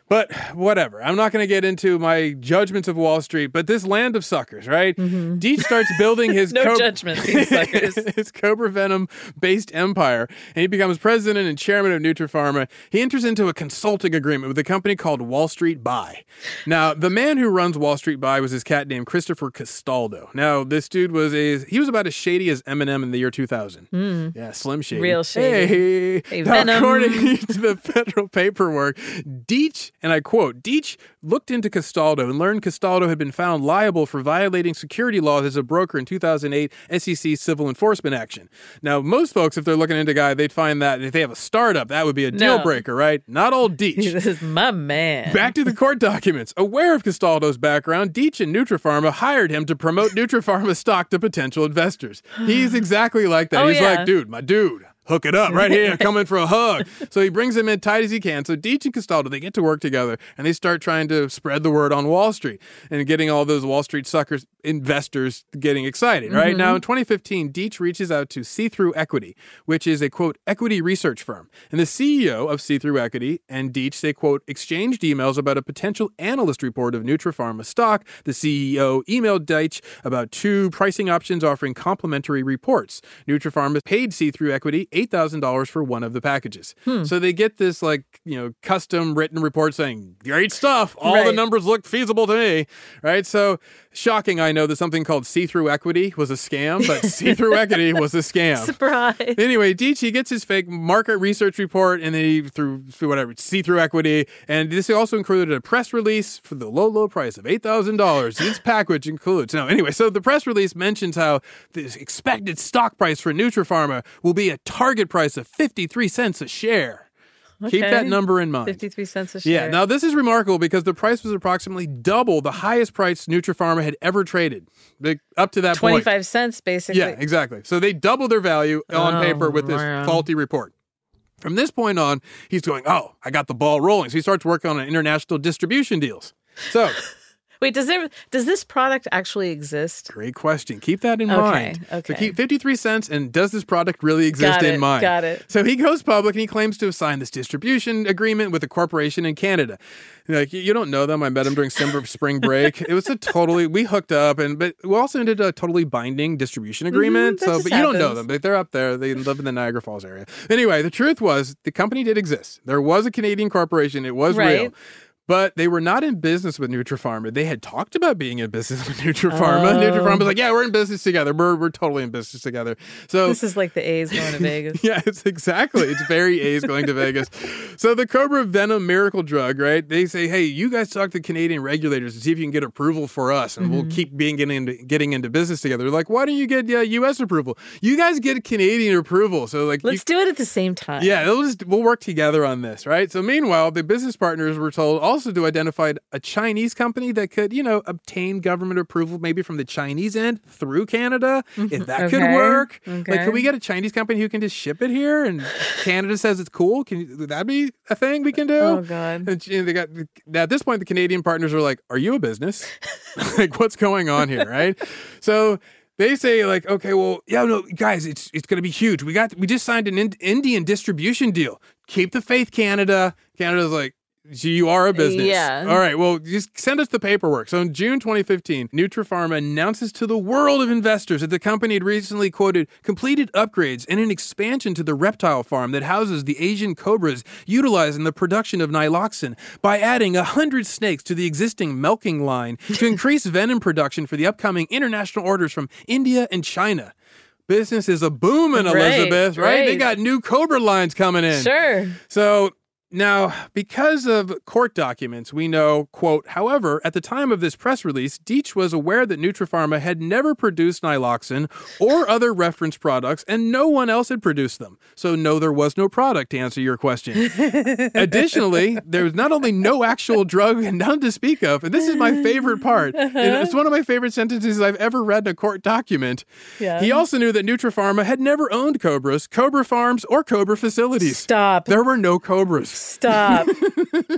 But whatever. I'm not going to get into my judgments of Wall Street, but this land of suckers, right? Deitsch starts building his. <laughs> No co- judgment, these <laughs> suckers. his Cobra Venom based empire, and he becomes president and chairman of Nutrapharma. He enters into a consulting agreement with a company called Wall Street Buy. Now, the man who runs Wall Street Buy was his cat named Christopher Castaldo. Now, this dude was a he was about as shady as Eminem in the year 2000. Mm. Yeah, slim shady. Real shady. Hey. Hey, Venom. according <laughs> to the federal paperwork, Deitsch, and I quote, Deitsch looked into Castaldo and learned Castaldo had been found liable for violating security laws as a broker in 2008 SEC civil enforcement action. Now, most folks, if they're looking into a guy, they'd find that if they have a startup, that would be a deal No. breaker, right? Not old <laughs> Deitsch. this is my man. Back to the court documents. Aware of Castaldo's background, Deitsch and Nutrapharma hired him to promote Nutrapharma stock to potential investors. He's <sighs> exactly like that. Oh, He's yeah. like, dude, my dude, hook it up right here, <laughs> coming for a hug. So he brings him in tight as he can. So Deitsch and Castaldo, they get to work together and they start trying to spread the word on Wall Street and getting all those Wall Street suckers, investors getting excited, right? Mhm. Now in 2015, Deitsch reaches out to See Through Equity, which is a quote, equity research firm. And the CEO of See Through Equity and Deitsch, they quote, exchanged emails about a potential analyst report of Nutrapharma stock. The CEO emailed Deitsch about two pricing options offering complementary reports. Nutrapharma paid See Through Equity $8,000 for one of the packages. Hmm. So they get this like, you know, custom written report saying, great stuff. All the numbers look feasible to me. Right. So shocking, I know that something called See Through Equity was a scam, but <laughs> See Through Equity was a scam. Surprise. Anyway, Deitsch gets his fake market research report and then he through through whatever see through equity. And this also included a press release for the low, low price of eight thousand dollars. This package includes no anyway, so the press release mentions how the expected stock price for Nutrapharma will be a target price of fifty three cents a share. Keep that number in mind. 53 cents a share. Yeah, now this is remarkable because the price was approximately double the highest price Nutrapharma had ever traded. Up to that point. 25 cents basically. Yeah, exactly. So they double their value on Oh, paper with this faulty report. From this point on, he's going, Oh, I got the ball rolling. So he starts working on international distribution deals. So, Wait, does there does this product actually exist? great question. Keep that in Okay, mind. okay. So keep 53 cents and does this product really exist Got in it, mind? got it. So he goes public and he claims to have signed this distribution agreement with a corporation in Canada. Like you- don't know them. I met him during <laughs> summer spring break. It was a totally we hooked up and but we also ended a totally binding distribution mm-hmm, agreement. that so but you don't know them. But they're up there. They live in the Niagara Falls area. Anyway, the truth was the company did exist. There was a Canadian corporation. It was Right. real. But they were not in business with Nutrapharma. They had talked about being in business with Nutrapharma. Oh. Nutrapharma was like, "Yeah, we're in business together. We're we're totally in business together." So This is like the A's going to Vegas. <laughs> yeah, it's exactly. It's very A's going to Vegas. So the Cobra Venom miracle drug, right? They say, hey, you guys talk to Canadian regulators to see if you can get approval for us, and we'll Mhm. keep being getting into getting into business together. They're like, why don't you get uh, U.S. approval? You guys get Canadian approval. So like, Let's do it at the same time. yeah, we'll just we'll work together on this, right? So meanwhile, the business partners were told also to identify a Chinese company that could, you know, obtain government approval maybe from the Chinese end through Canada, if mm-hmm. that could Okay, work. Like, can we get a Chinese company who can just ship it here, and Canada says it's cool? Can that be a thing we can do? Oh, God. And they got at this point, the Canadian partners are like, "Are you a business? <laughs> like, what's going on here?" Right? <laughs> So they say like, "Okay, well, yeah, no, guys, it's it's going to be huge. We got we just signed an Ind- Indian distribution deal. Keep the faith, Canada." Canada's like. So you are a business. Yeah. All right. Well, just send us the paperwork. So in June 2015, Nutrapharma announces to the world of investors that the company had recently quoted completed upgrades and an expansion to the reptile farm that houses the Asian cobras utilized in the production of nyloxin by adding 100 snakes to the existing milking line to <laughs> increase venom production for the upcoming international orders from India and China. Business is a booming, Right, Elizabeth, right? They got new cobra lines coming in. Sure. So now, because of court documents, we know, quote, however, at the time of this press release, Deitsch was aware that Nutrapharma had never produced nyloxin or other reference products, and no one else had produced them. So, no, there was no product to answer your question. Additionally, there was not only no actual drug and none to speak of, and this is my favorite part. <laughs> Uh-huh. and it's one of my favorite sentences I've ever read in a court document. Yeah. He also knew that Nutrapharma had never owned cobras, cobra farms, or cobra facilities. Stop. There were no cobras. Stop.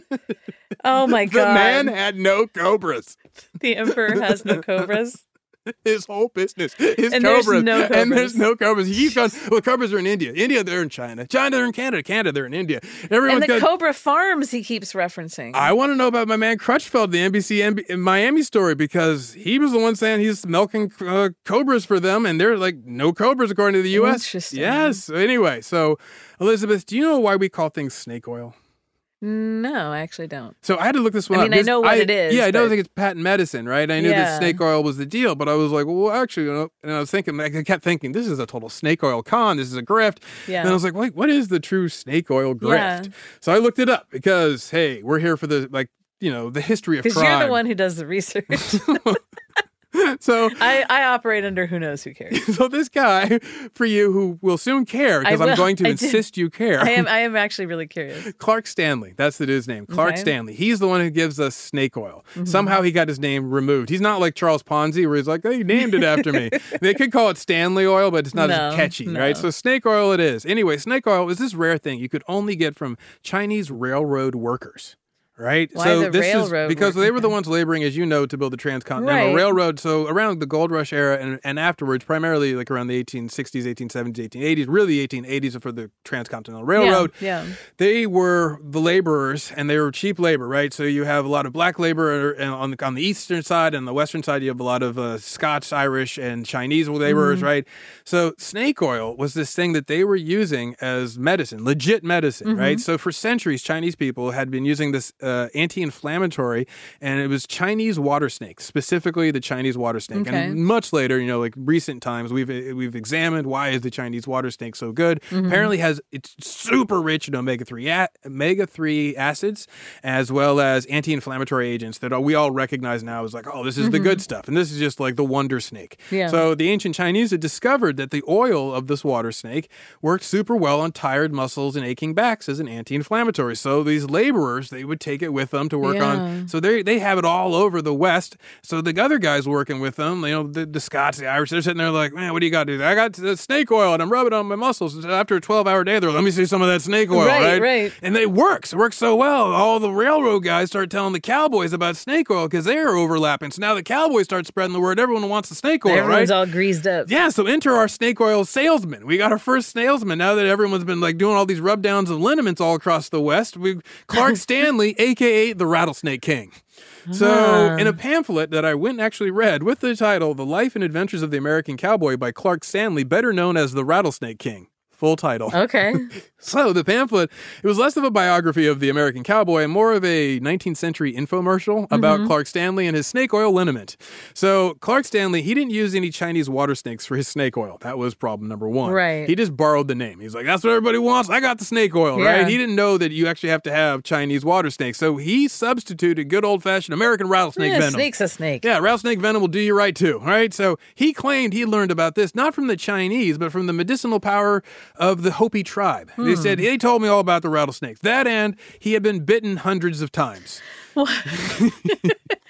<laughs> oh my god. The man had no cobras. the emperor has no cobras. <laughs> His whole business is And there's cobras. no And there's cobras. no cobras. He's gone, <laughs> well, cobras are in India. India, they're in China. China, they're in Canada. Canada, they're in India. Everyone's and the got. Cobra Farms he keeps referencing. I want to know about my man Crutchfield, the NBC MB, Miami story, because he was the one saying he's milking uh, cobras for them, and they're like, no cobras according to the U.S. Yes. Anyway, so Elizabeth, do you know why we call things snake oil? No, I actually don't. So I had to look this one I up. mean, I know what it is, Yeah, I don't think it's patent medicine, right? I knew Yeah. that snake oil was the deal, but I was like, well, actually, you know, and I was thinking, I kept thinking, this is a total snake oil con. This is a grift. Yeah. And I was like, wait, what is the true snake oil grift? Yeah. So I looked it up because, hey, we're here for the like, you know, the history of crime. Because you're the one who does the research. <laughs> <laughs> <laughs> so I, I operate under who knows who cares. <laughs> so this guy for you who will soon care because I'm going to I do. insist you care. I am I am actually really curious. <laughs> Clark Stanley, that's the dude's name. Clark Okay. Stanley. He's the one who gives us snake oil. Mhm. Somehow he got his name removed. He's not like Charles Ponzi, where he's like, "They named it after me." they could call it Stanley oil, but it's not No, as catchy, no. right? So snake oil it is. Anyway, snake oil is this rare thing you could only get from Chinese railroad workers. Right, Why so the this railroad is because they were the ones laboring, as you know, to build the transcontinental Right. railroad. So around the gold rush era and, and afterwards, primarily like around the 1860s, 1870s, 1880s, really the 1880s for the transcontinental railroad Yeah. yeah. they were the laborers and they were cheap labor, right? So you have a lot of black labor uh, on the, on the eastern side and the western side. You have a lot of uh, Scots, Irish, and Chinese laborers, Mhm. right? So snake oil was this thing that they were using as medicine, legit medicine, right? Mhm. So for centuries, Chinese people had been using this uh, anti-inflammatory, and it was Chinese water snake, specifically the Chinese water snake. Okay. And much later, you know, like recent times, we've we've examined why is the Chinese water snake so good. Mhm. Apparently, has it's super rich in omega three omega three acids as well as anti-inflammatory agents that we all recognize now as like, oh, this is the Mhm. good stuff, and this is just like the wonder snake. Yeah. So the ancient Chinese had discovered that the oil of this water snake worked super well on tired muscles and aching backs as an anti-inflammatory. So these laborers they would take it with them to work Yeah. on. So they they have it all over the West. So the other guys working with them, you know, the, the Scots, the Irish, they're sitting there like, man, what do you got to do? I got the snake oil and I'm rubbing it on my muscles. And after a 12 hour day, they're like, let me see some of that snake oil, Right, right? right. And it works. It works so well. All the railroad guys start telling the cowboys about snake oil because they are overlapping. So now the cowboys start spreading the word. Everyone wants the snake oil, Everyone's right? all greased up. Yeah, so enter our snake oil salesman. We got our first salesman now that everyone's been like doing all these rub downs of liniments all across the West. We Clark <laughs> Stanley, aka the Rattlesnake King. So, Ah. in a pamphlet that I went and actually read with the title The Life and Adventures of the American Cowboy by Clark Stanley, better known as the Rattlesnake King. Full title. Okay. <laughs> So the pamphlet, it was less of a biography of the American cowboy and more of a 19th century infomercial about Mhm. Clark Stanley and his snake oil liniment. So Clark Stanley, he didn't use any Chinese water snakes for his snake oil. That was problem number one. Right. He just borrowed the name. He's like, that's what everybody wants. I got the snake oil, Yeah. right? He didn't know that you actually have to have Chinese water snakes. So he substituted good old fashioned American rattlesnake Yeah, venom. snake's a snake. Yeah, rattlesnake venom will do you right too, right? So he claimed he learned about this not from the Chinese, but from the medicinal power of the Hopi tribe. They Hmm. said he told me all about the rattlesnakes. That and he had been bitten hundreds of times. <laughs> <laughs>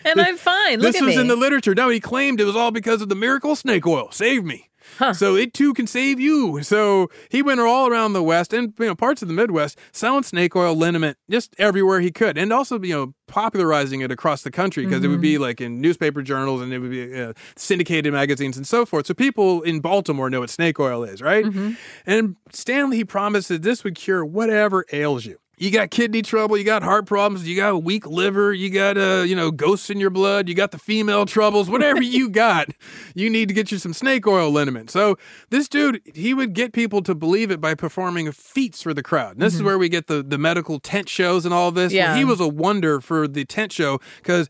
And I'm fine. Look this was me. in the literature. Now he claimed it was all because of the miracle snake oil. Save me. So it too can save you. So he went all around the West and you know parts of the Midwest selling snake oil liniment just everywhere he could, and also you know popularizing it across the country because it would Mm-hmm. be like in newspaper journals and it would be uh, syndicated magazines and so forth. So people in Baltimore know what snake oil is, right? Mm-hmm. And Stanley he promised that this would cure whatever ails you. You got kidney trouble, you got heart problems, you got a weak liver, you got uh, you know, ghosts in your blood, you got the female troubles, whatever <laughs> you got, you need to get you some snake oil liniment. So this dude, he would get people to believe it by performing feats for the crowd. And this is Mhm. where we get the the medical tent shows and all this. Well, Yeah. he was a wonder for the tent show because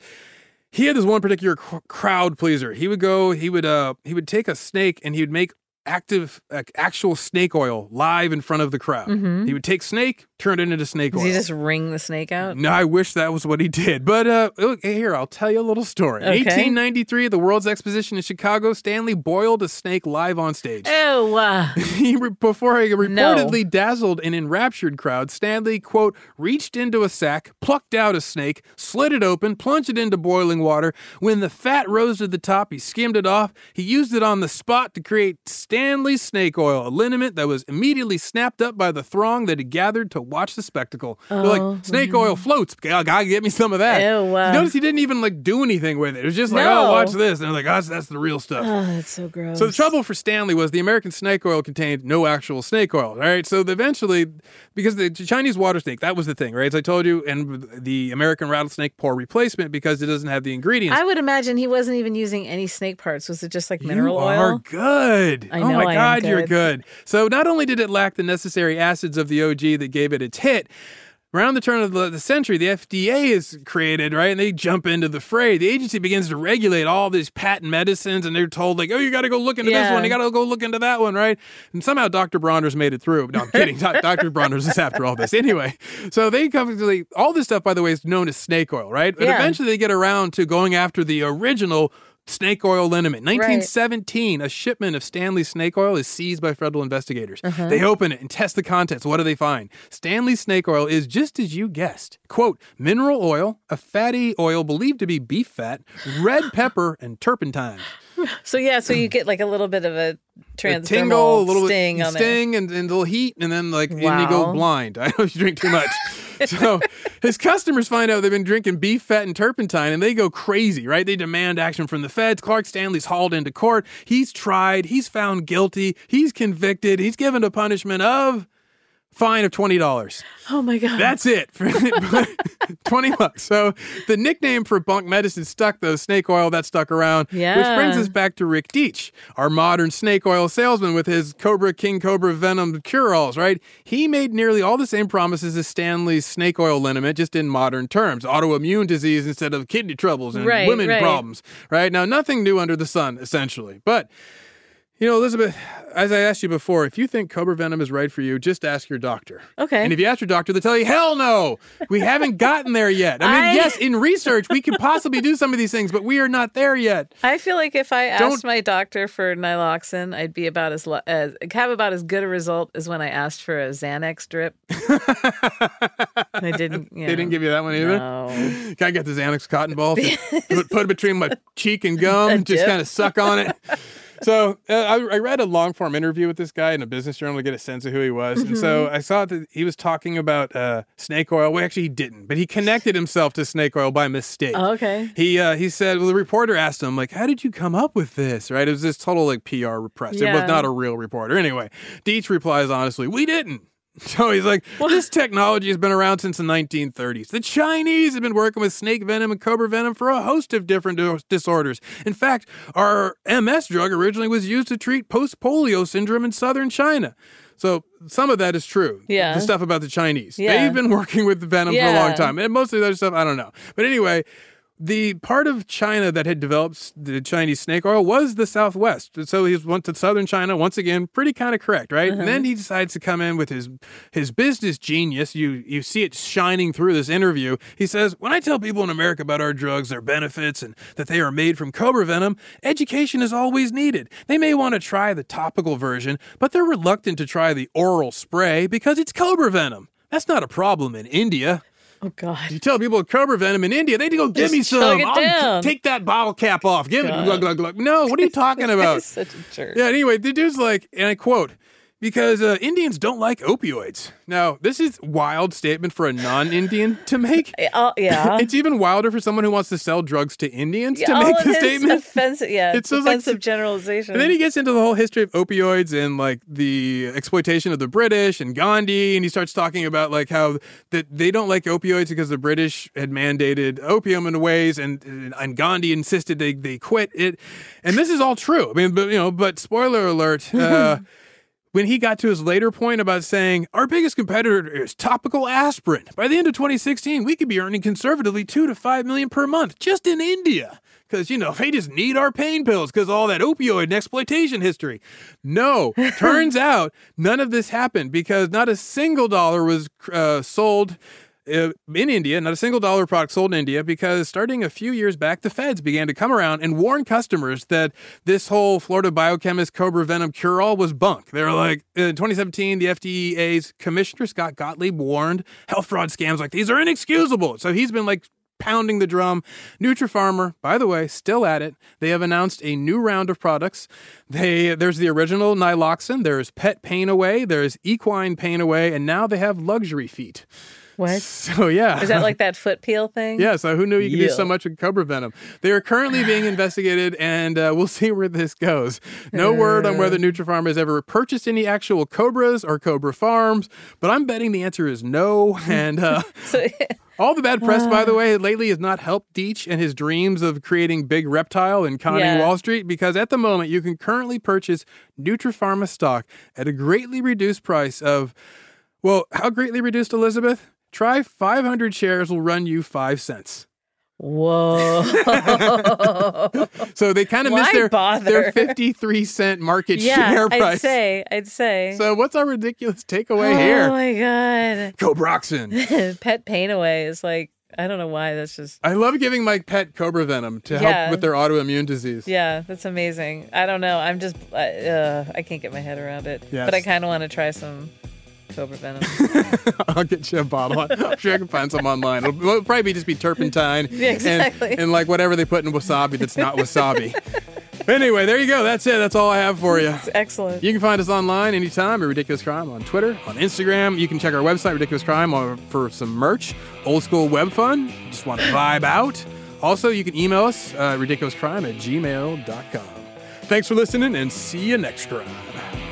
he had this one particular cr- crowd pleaser. He would go, he would uh he would take a snake and he would make active like actual snake oil live in front of the crowd. Mhm. He would take snake, turn it into snake Does oil. he just wring the snake out? No, I wish that was what he did. But uh, look, here, I'll tell you a little story. Okay. 1893, the World's Exposition in Chicago, Stanley boiled a snake live on stage. Ew. uh, <laughs> he re- before he reportedly dazzled an enraptured crowd, Stanley, quote, reached into a sack, plucked out a snake, slit it open, plunged it into boiling water. When the fat rose to the top, he skimmed it off. He used it on the spot to create Stanley snake oil, a liniment that was immediately snapped up by the throng that had gathered to watch the spectacle. They're Oh, like, snake oil floats. Gotta gotta get me some of that. Ew, uh. You Notice he didn't even like do anything with it. It was just like, No. oh, watch this. And they're like, oh, that's, that's the real stuff. Oh, that's so gross. So the trouble for Stanley was the American snake oil contained no actual snake oil. All right, so eventually, because the Chinese water snake, that was the thing, right? As I told you, and the American rattlesnake poor replacement because it doesn't have the ingredients. I would imagine he wasn't even using any snake parts. Was it just like mineral you oil? are good. I oh my God, you're good. good. So not only did it lack the necessary acids of the OG that gave it its hit. Around the turn of the, the century, the FDA is created, right? And they jump into the fray. The agency begins to regulate all these patent medicines, and they're told, like, oh, you got to go look into this one. You got to go look into that one, right? And somehow Dr. Bronner's made it through. No, I'm kidding. Dr. <laughs> Bronner's is after all this. Anyway, so they come to the, all this stuff, by the way, is known as snake oil, right? But Yeah. eventually they get around to going after the original snake oil liniment. 1917, a shipment of Stanley snake oil is seized by federal investigators. Uh-huh. They open it and test the contents. What do they find? Stanley snake oil is just as you guessed. Quote, mineral oil, a fatty oil believed to be beef fat, red pepper, and turpentine. <laughs> So yeah, so you get like a little bit of a transdermal tingle, a little sting bit on sting, and, and a little heat, and then like and you go blind. <laughs> I know if you drink too much. <laughs> <laughs> so his customers find out they've been drinking beef fat and turpentine, and they go crazy, right? They demand action from the feds. Clark Stanley's hauled into court. He's tried. He's found guilty. He's convicted. He's given a punishment of fine of twenty dollars. Oh my god. That's it. <laughs> 20 bucks. So the nickname for bunk medicine stuck though, snake oil, that stuck around. Yeah. Which brings us back to Rick Deitsch, our modern snake oil salesman with his Cobra King Cobra Venom cure-alls, right? He made nearly all the same promises as Stanley's snake oil liniment, just in modern terms. Autoimmune disease instead of kidney troubles and Right, women right. problems, right? Now, nothing new under the sun, essentially. But you know, Elizabeth, as I asked you before, if you think Cobra Venom is right for you, just ask your doctor. Okay. And if you ask your doctor, they'll tell you, hell no, we haven't gotten there yet. I mean, I- yes, in research, we could possibly do some of these things, but we are not there yet. I feel like if I asked Don't- my doctor for Nyloxin, I'd be about as, as have about as good a result as when I asked for a Xanax drip. <laughs> they didn't. You They didn't give you that one either? No. Can I get the Xanax cotton ball? <laughs> put, put it between my cheek and gum, A just kind of suck on it. <laughs> So uh, I, I read a long form interview with this guy in a business journal to get a sense of who he was, and so Mm-hmm. I saw that he was talking about uh, snake oil. Well, actually, he didn't, but he connected himself to snake oil by mistake. Oh, okay. He uh, he said, well, the reporter asked him like, "How did you come up with this?" Right? It was this total like PR repress. It was not a real reporter. Anyway, Deitsch replies honestly, "We didn't." <laughs> So he's like, well, this technology has been around since the 1930s. The Chinese have been working with snake venom and cobra venom for a host of different disorders. In fact, our MS drug originally was used to treat post polio syndrome in southern China. So some of that is true. Yeah. The stuff about the Chinese. Yeah. They've been working with the venom for a long time. And most of the other stuff, I don't know. But anyway, the part of China that had developed the Chinese snake oil was the Southwest. So he went to southern China once again, pretty kind of correct, right? And then mm-hmm. he decides to come in with his his business genius. You you see it shining through this interview. He says, "When I tell people in America about our drugs, their benefits, and that they are made from cobra venom, education is always needed. They may want to try the topical version, but they're reluctant to try the oral spray because it's cobra venom. That's not a problem in India." Oh God. You tell people cobra venom in India, they go, give Just me some. I'll down." take that bottle cap off. Give it. Glug, glug, glug. No, what are you talking <laughs> about? Such a jerk. yeah, anyway, the dude's like, and I quote, because uh, Indians don't like opioids. Now, this is wild statement for a non-Indian to make. <laughs> Uh, yeah. <laughs> it's even wilder for someone who wants to sell drugs to Indians Yeah, to make the statement. <laughs> Offensive, yeah, It's just like- offensive generalization. And then he gets into the whole history of opioids and like the exploitation of the British and Gandhi, and he starts talking about like how that they don't like opioids because the British had mandated opium in ways, and and Gandhi insisted they they quit it. And this is all true. I mean, but you know, but spoiler alert. Uh, when he got to his later point about saying our biggest competitor is topical aspirin, by the end of 2016, we could be earning conservatively two to five million per month just in India. Because, you know, they just need our pain pills because all that opioid and exploitation history. No, turns <laughs> out none of this happened because not a single dollar was uh, sold Uh, in India, not a single dollar product sold in India because starting a few years back, the feds began to come around and warn customers that this whole Florida biochemist Cobra Venom cure all was bunk. They were like, uh, in 2017, the FDA's Commissioner Scott Gottlieb warned health fraud scams like these are inexcusable. So he's been like, Pounding the drum. Nutrapharma, by the way, still at it. They have announced a new round of products. They there's the original Nyloxin, there's Pet Pain Away, there's Equine Pain Away, and now they have Luxury Feet. What? So yeah. Is that like <laughs> that foot peel thing? Yeah, so who knew you could do so much with cobra venom? They are currently being <sighs> investigated, and uh, we'll <laughs> see where this goes. No word on whether Nutrapharma has ever purchased any actual cobras or cobra farms, but I'm betting the answer is no. <laughs> And uh, So, all the bad press, by the way, lately has not helped Deitsch and his dreams of creating big reptile and conning Yeah. Wall Street because at the moment you can currently purchase Nutrapharma stock at a greatly reduced price of, well, how greatly reduced, Elizabeth? Try 500 shares will run you five cents. Whoa. <laughs> So they kind of missed their, bother? their 53 cent market yeah, share price. I'd say. I'd say. So what's our ridiculous takeaway oh here? Oh my god. Cobroxin. <laughs> Pet pain away is like I don't know why. That's just I love giving my pet cobra venom to Yeah. help with their autoimmune disease. yeah, that's amazing. I don't know. I'm just uh, I can't get my head around it. Yes. But I kind of want to try some cobra venom. <laughs> I'll get you a bottle. I'm sure I can find some online. It'll, it'll probably just be turpentine <laughs> Yeah, exactly. and, and like whatever they put in wasabi that's not wasabi. anyway, there you go. That's it. That's all I have for you. It's excellent. You can find us online anytime at Ridiculous Crime on Twitter, on Instagram. You can check our website, Ridiculous Crime, for some merch, old school web fun. Just want to vibe out. Also, you can email us, uh, ridiculouscrime at gmail.com. Thanks for listening and see you next crime.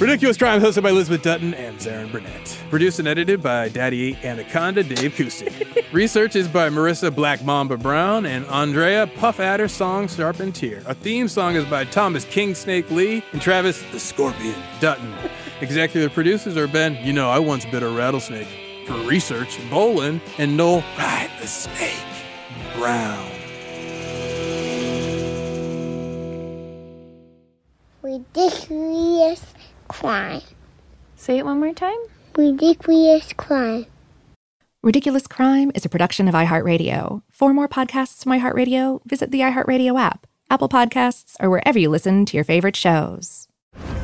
Ridiculous Crime hosted by Elizabeth Dutton and Zaron Burnett. Produced and edited by Daddy Anaconda Dave Kusti. <laughs> Research is by Marissa Black Mamba Brown and Andrea Puff Adder Song Charpentier. Our theme song is by Thomas King Snake Lee and Travis the Scorpion Dutton. <laughs> Executive producers are Ben, you know, I once bit a rattlesnake. For research, Bowlin and Noel Ride the Snake Brown. Ridiculous crime. Say it one more time. Ridiculous crime. Ridiculous Crime is a production of iHeartRadio. For more podcasts from iHeartRadio, visit the iHeartRadio app, Apple Podcasts, or wherever you listen to your favorite shows.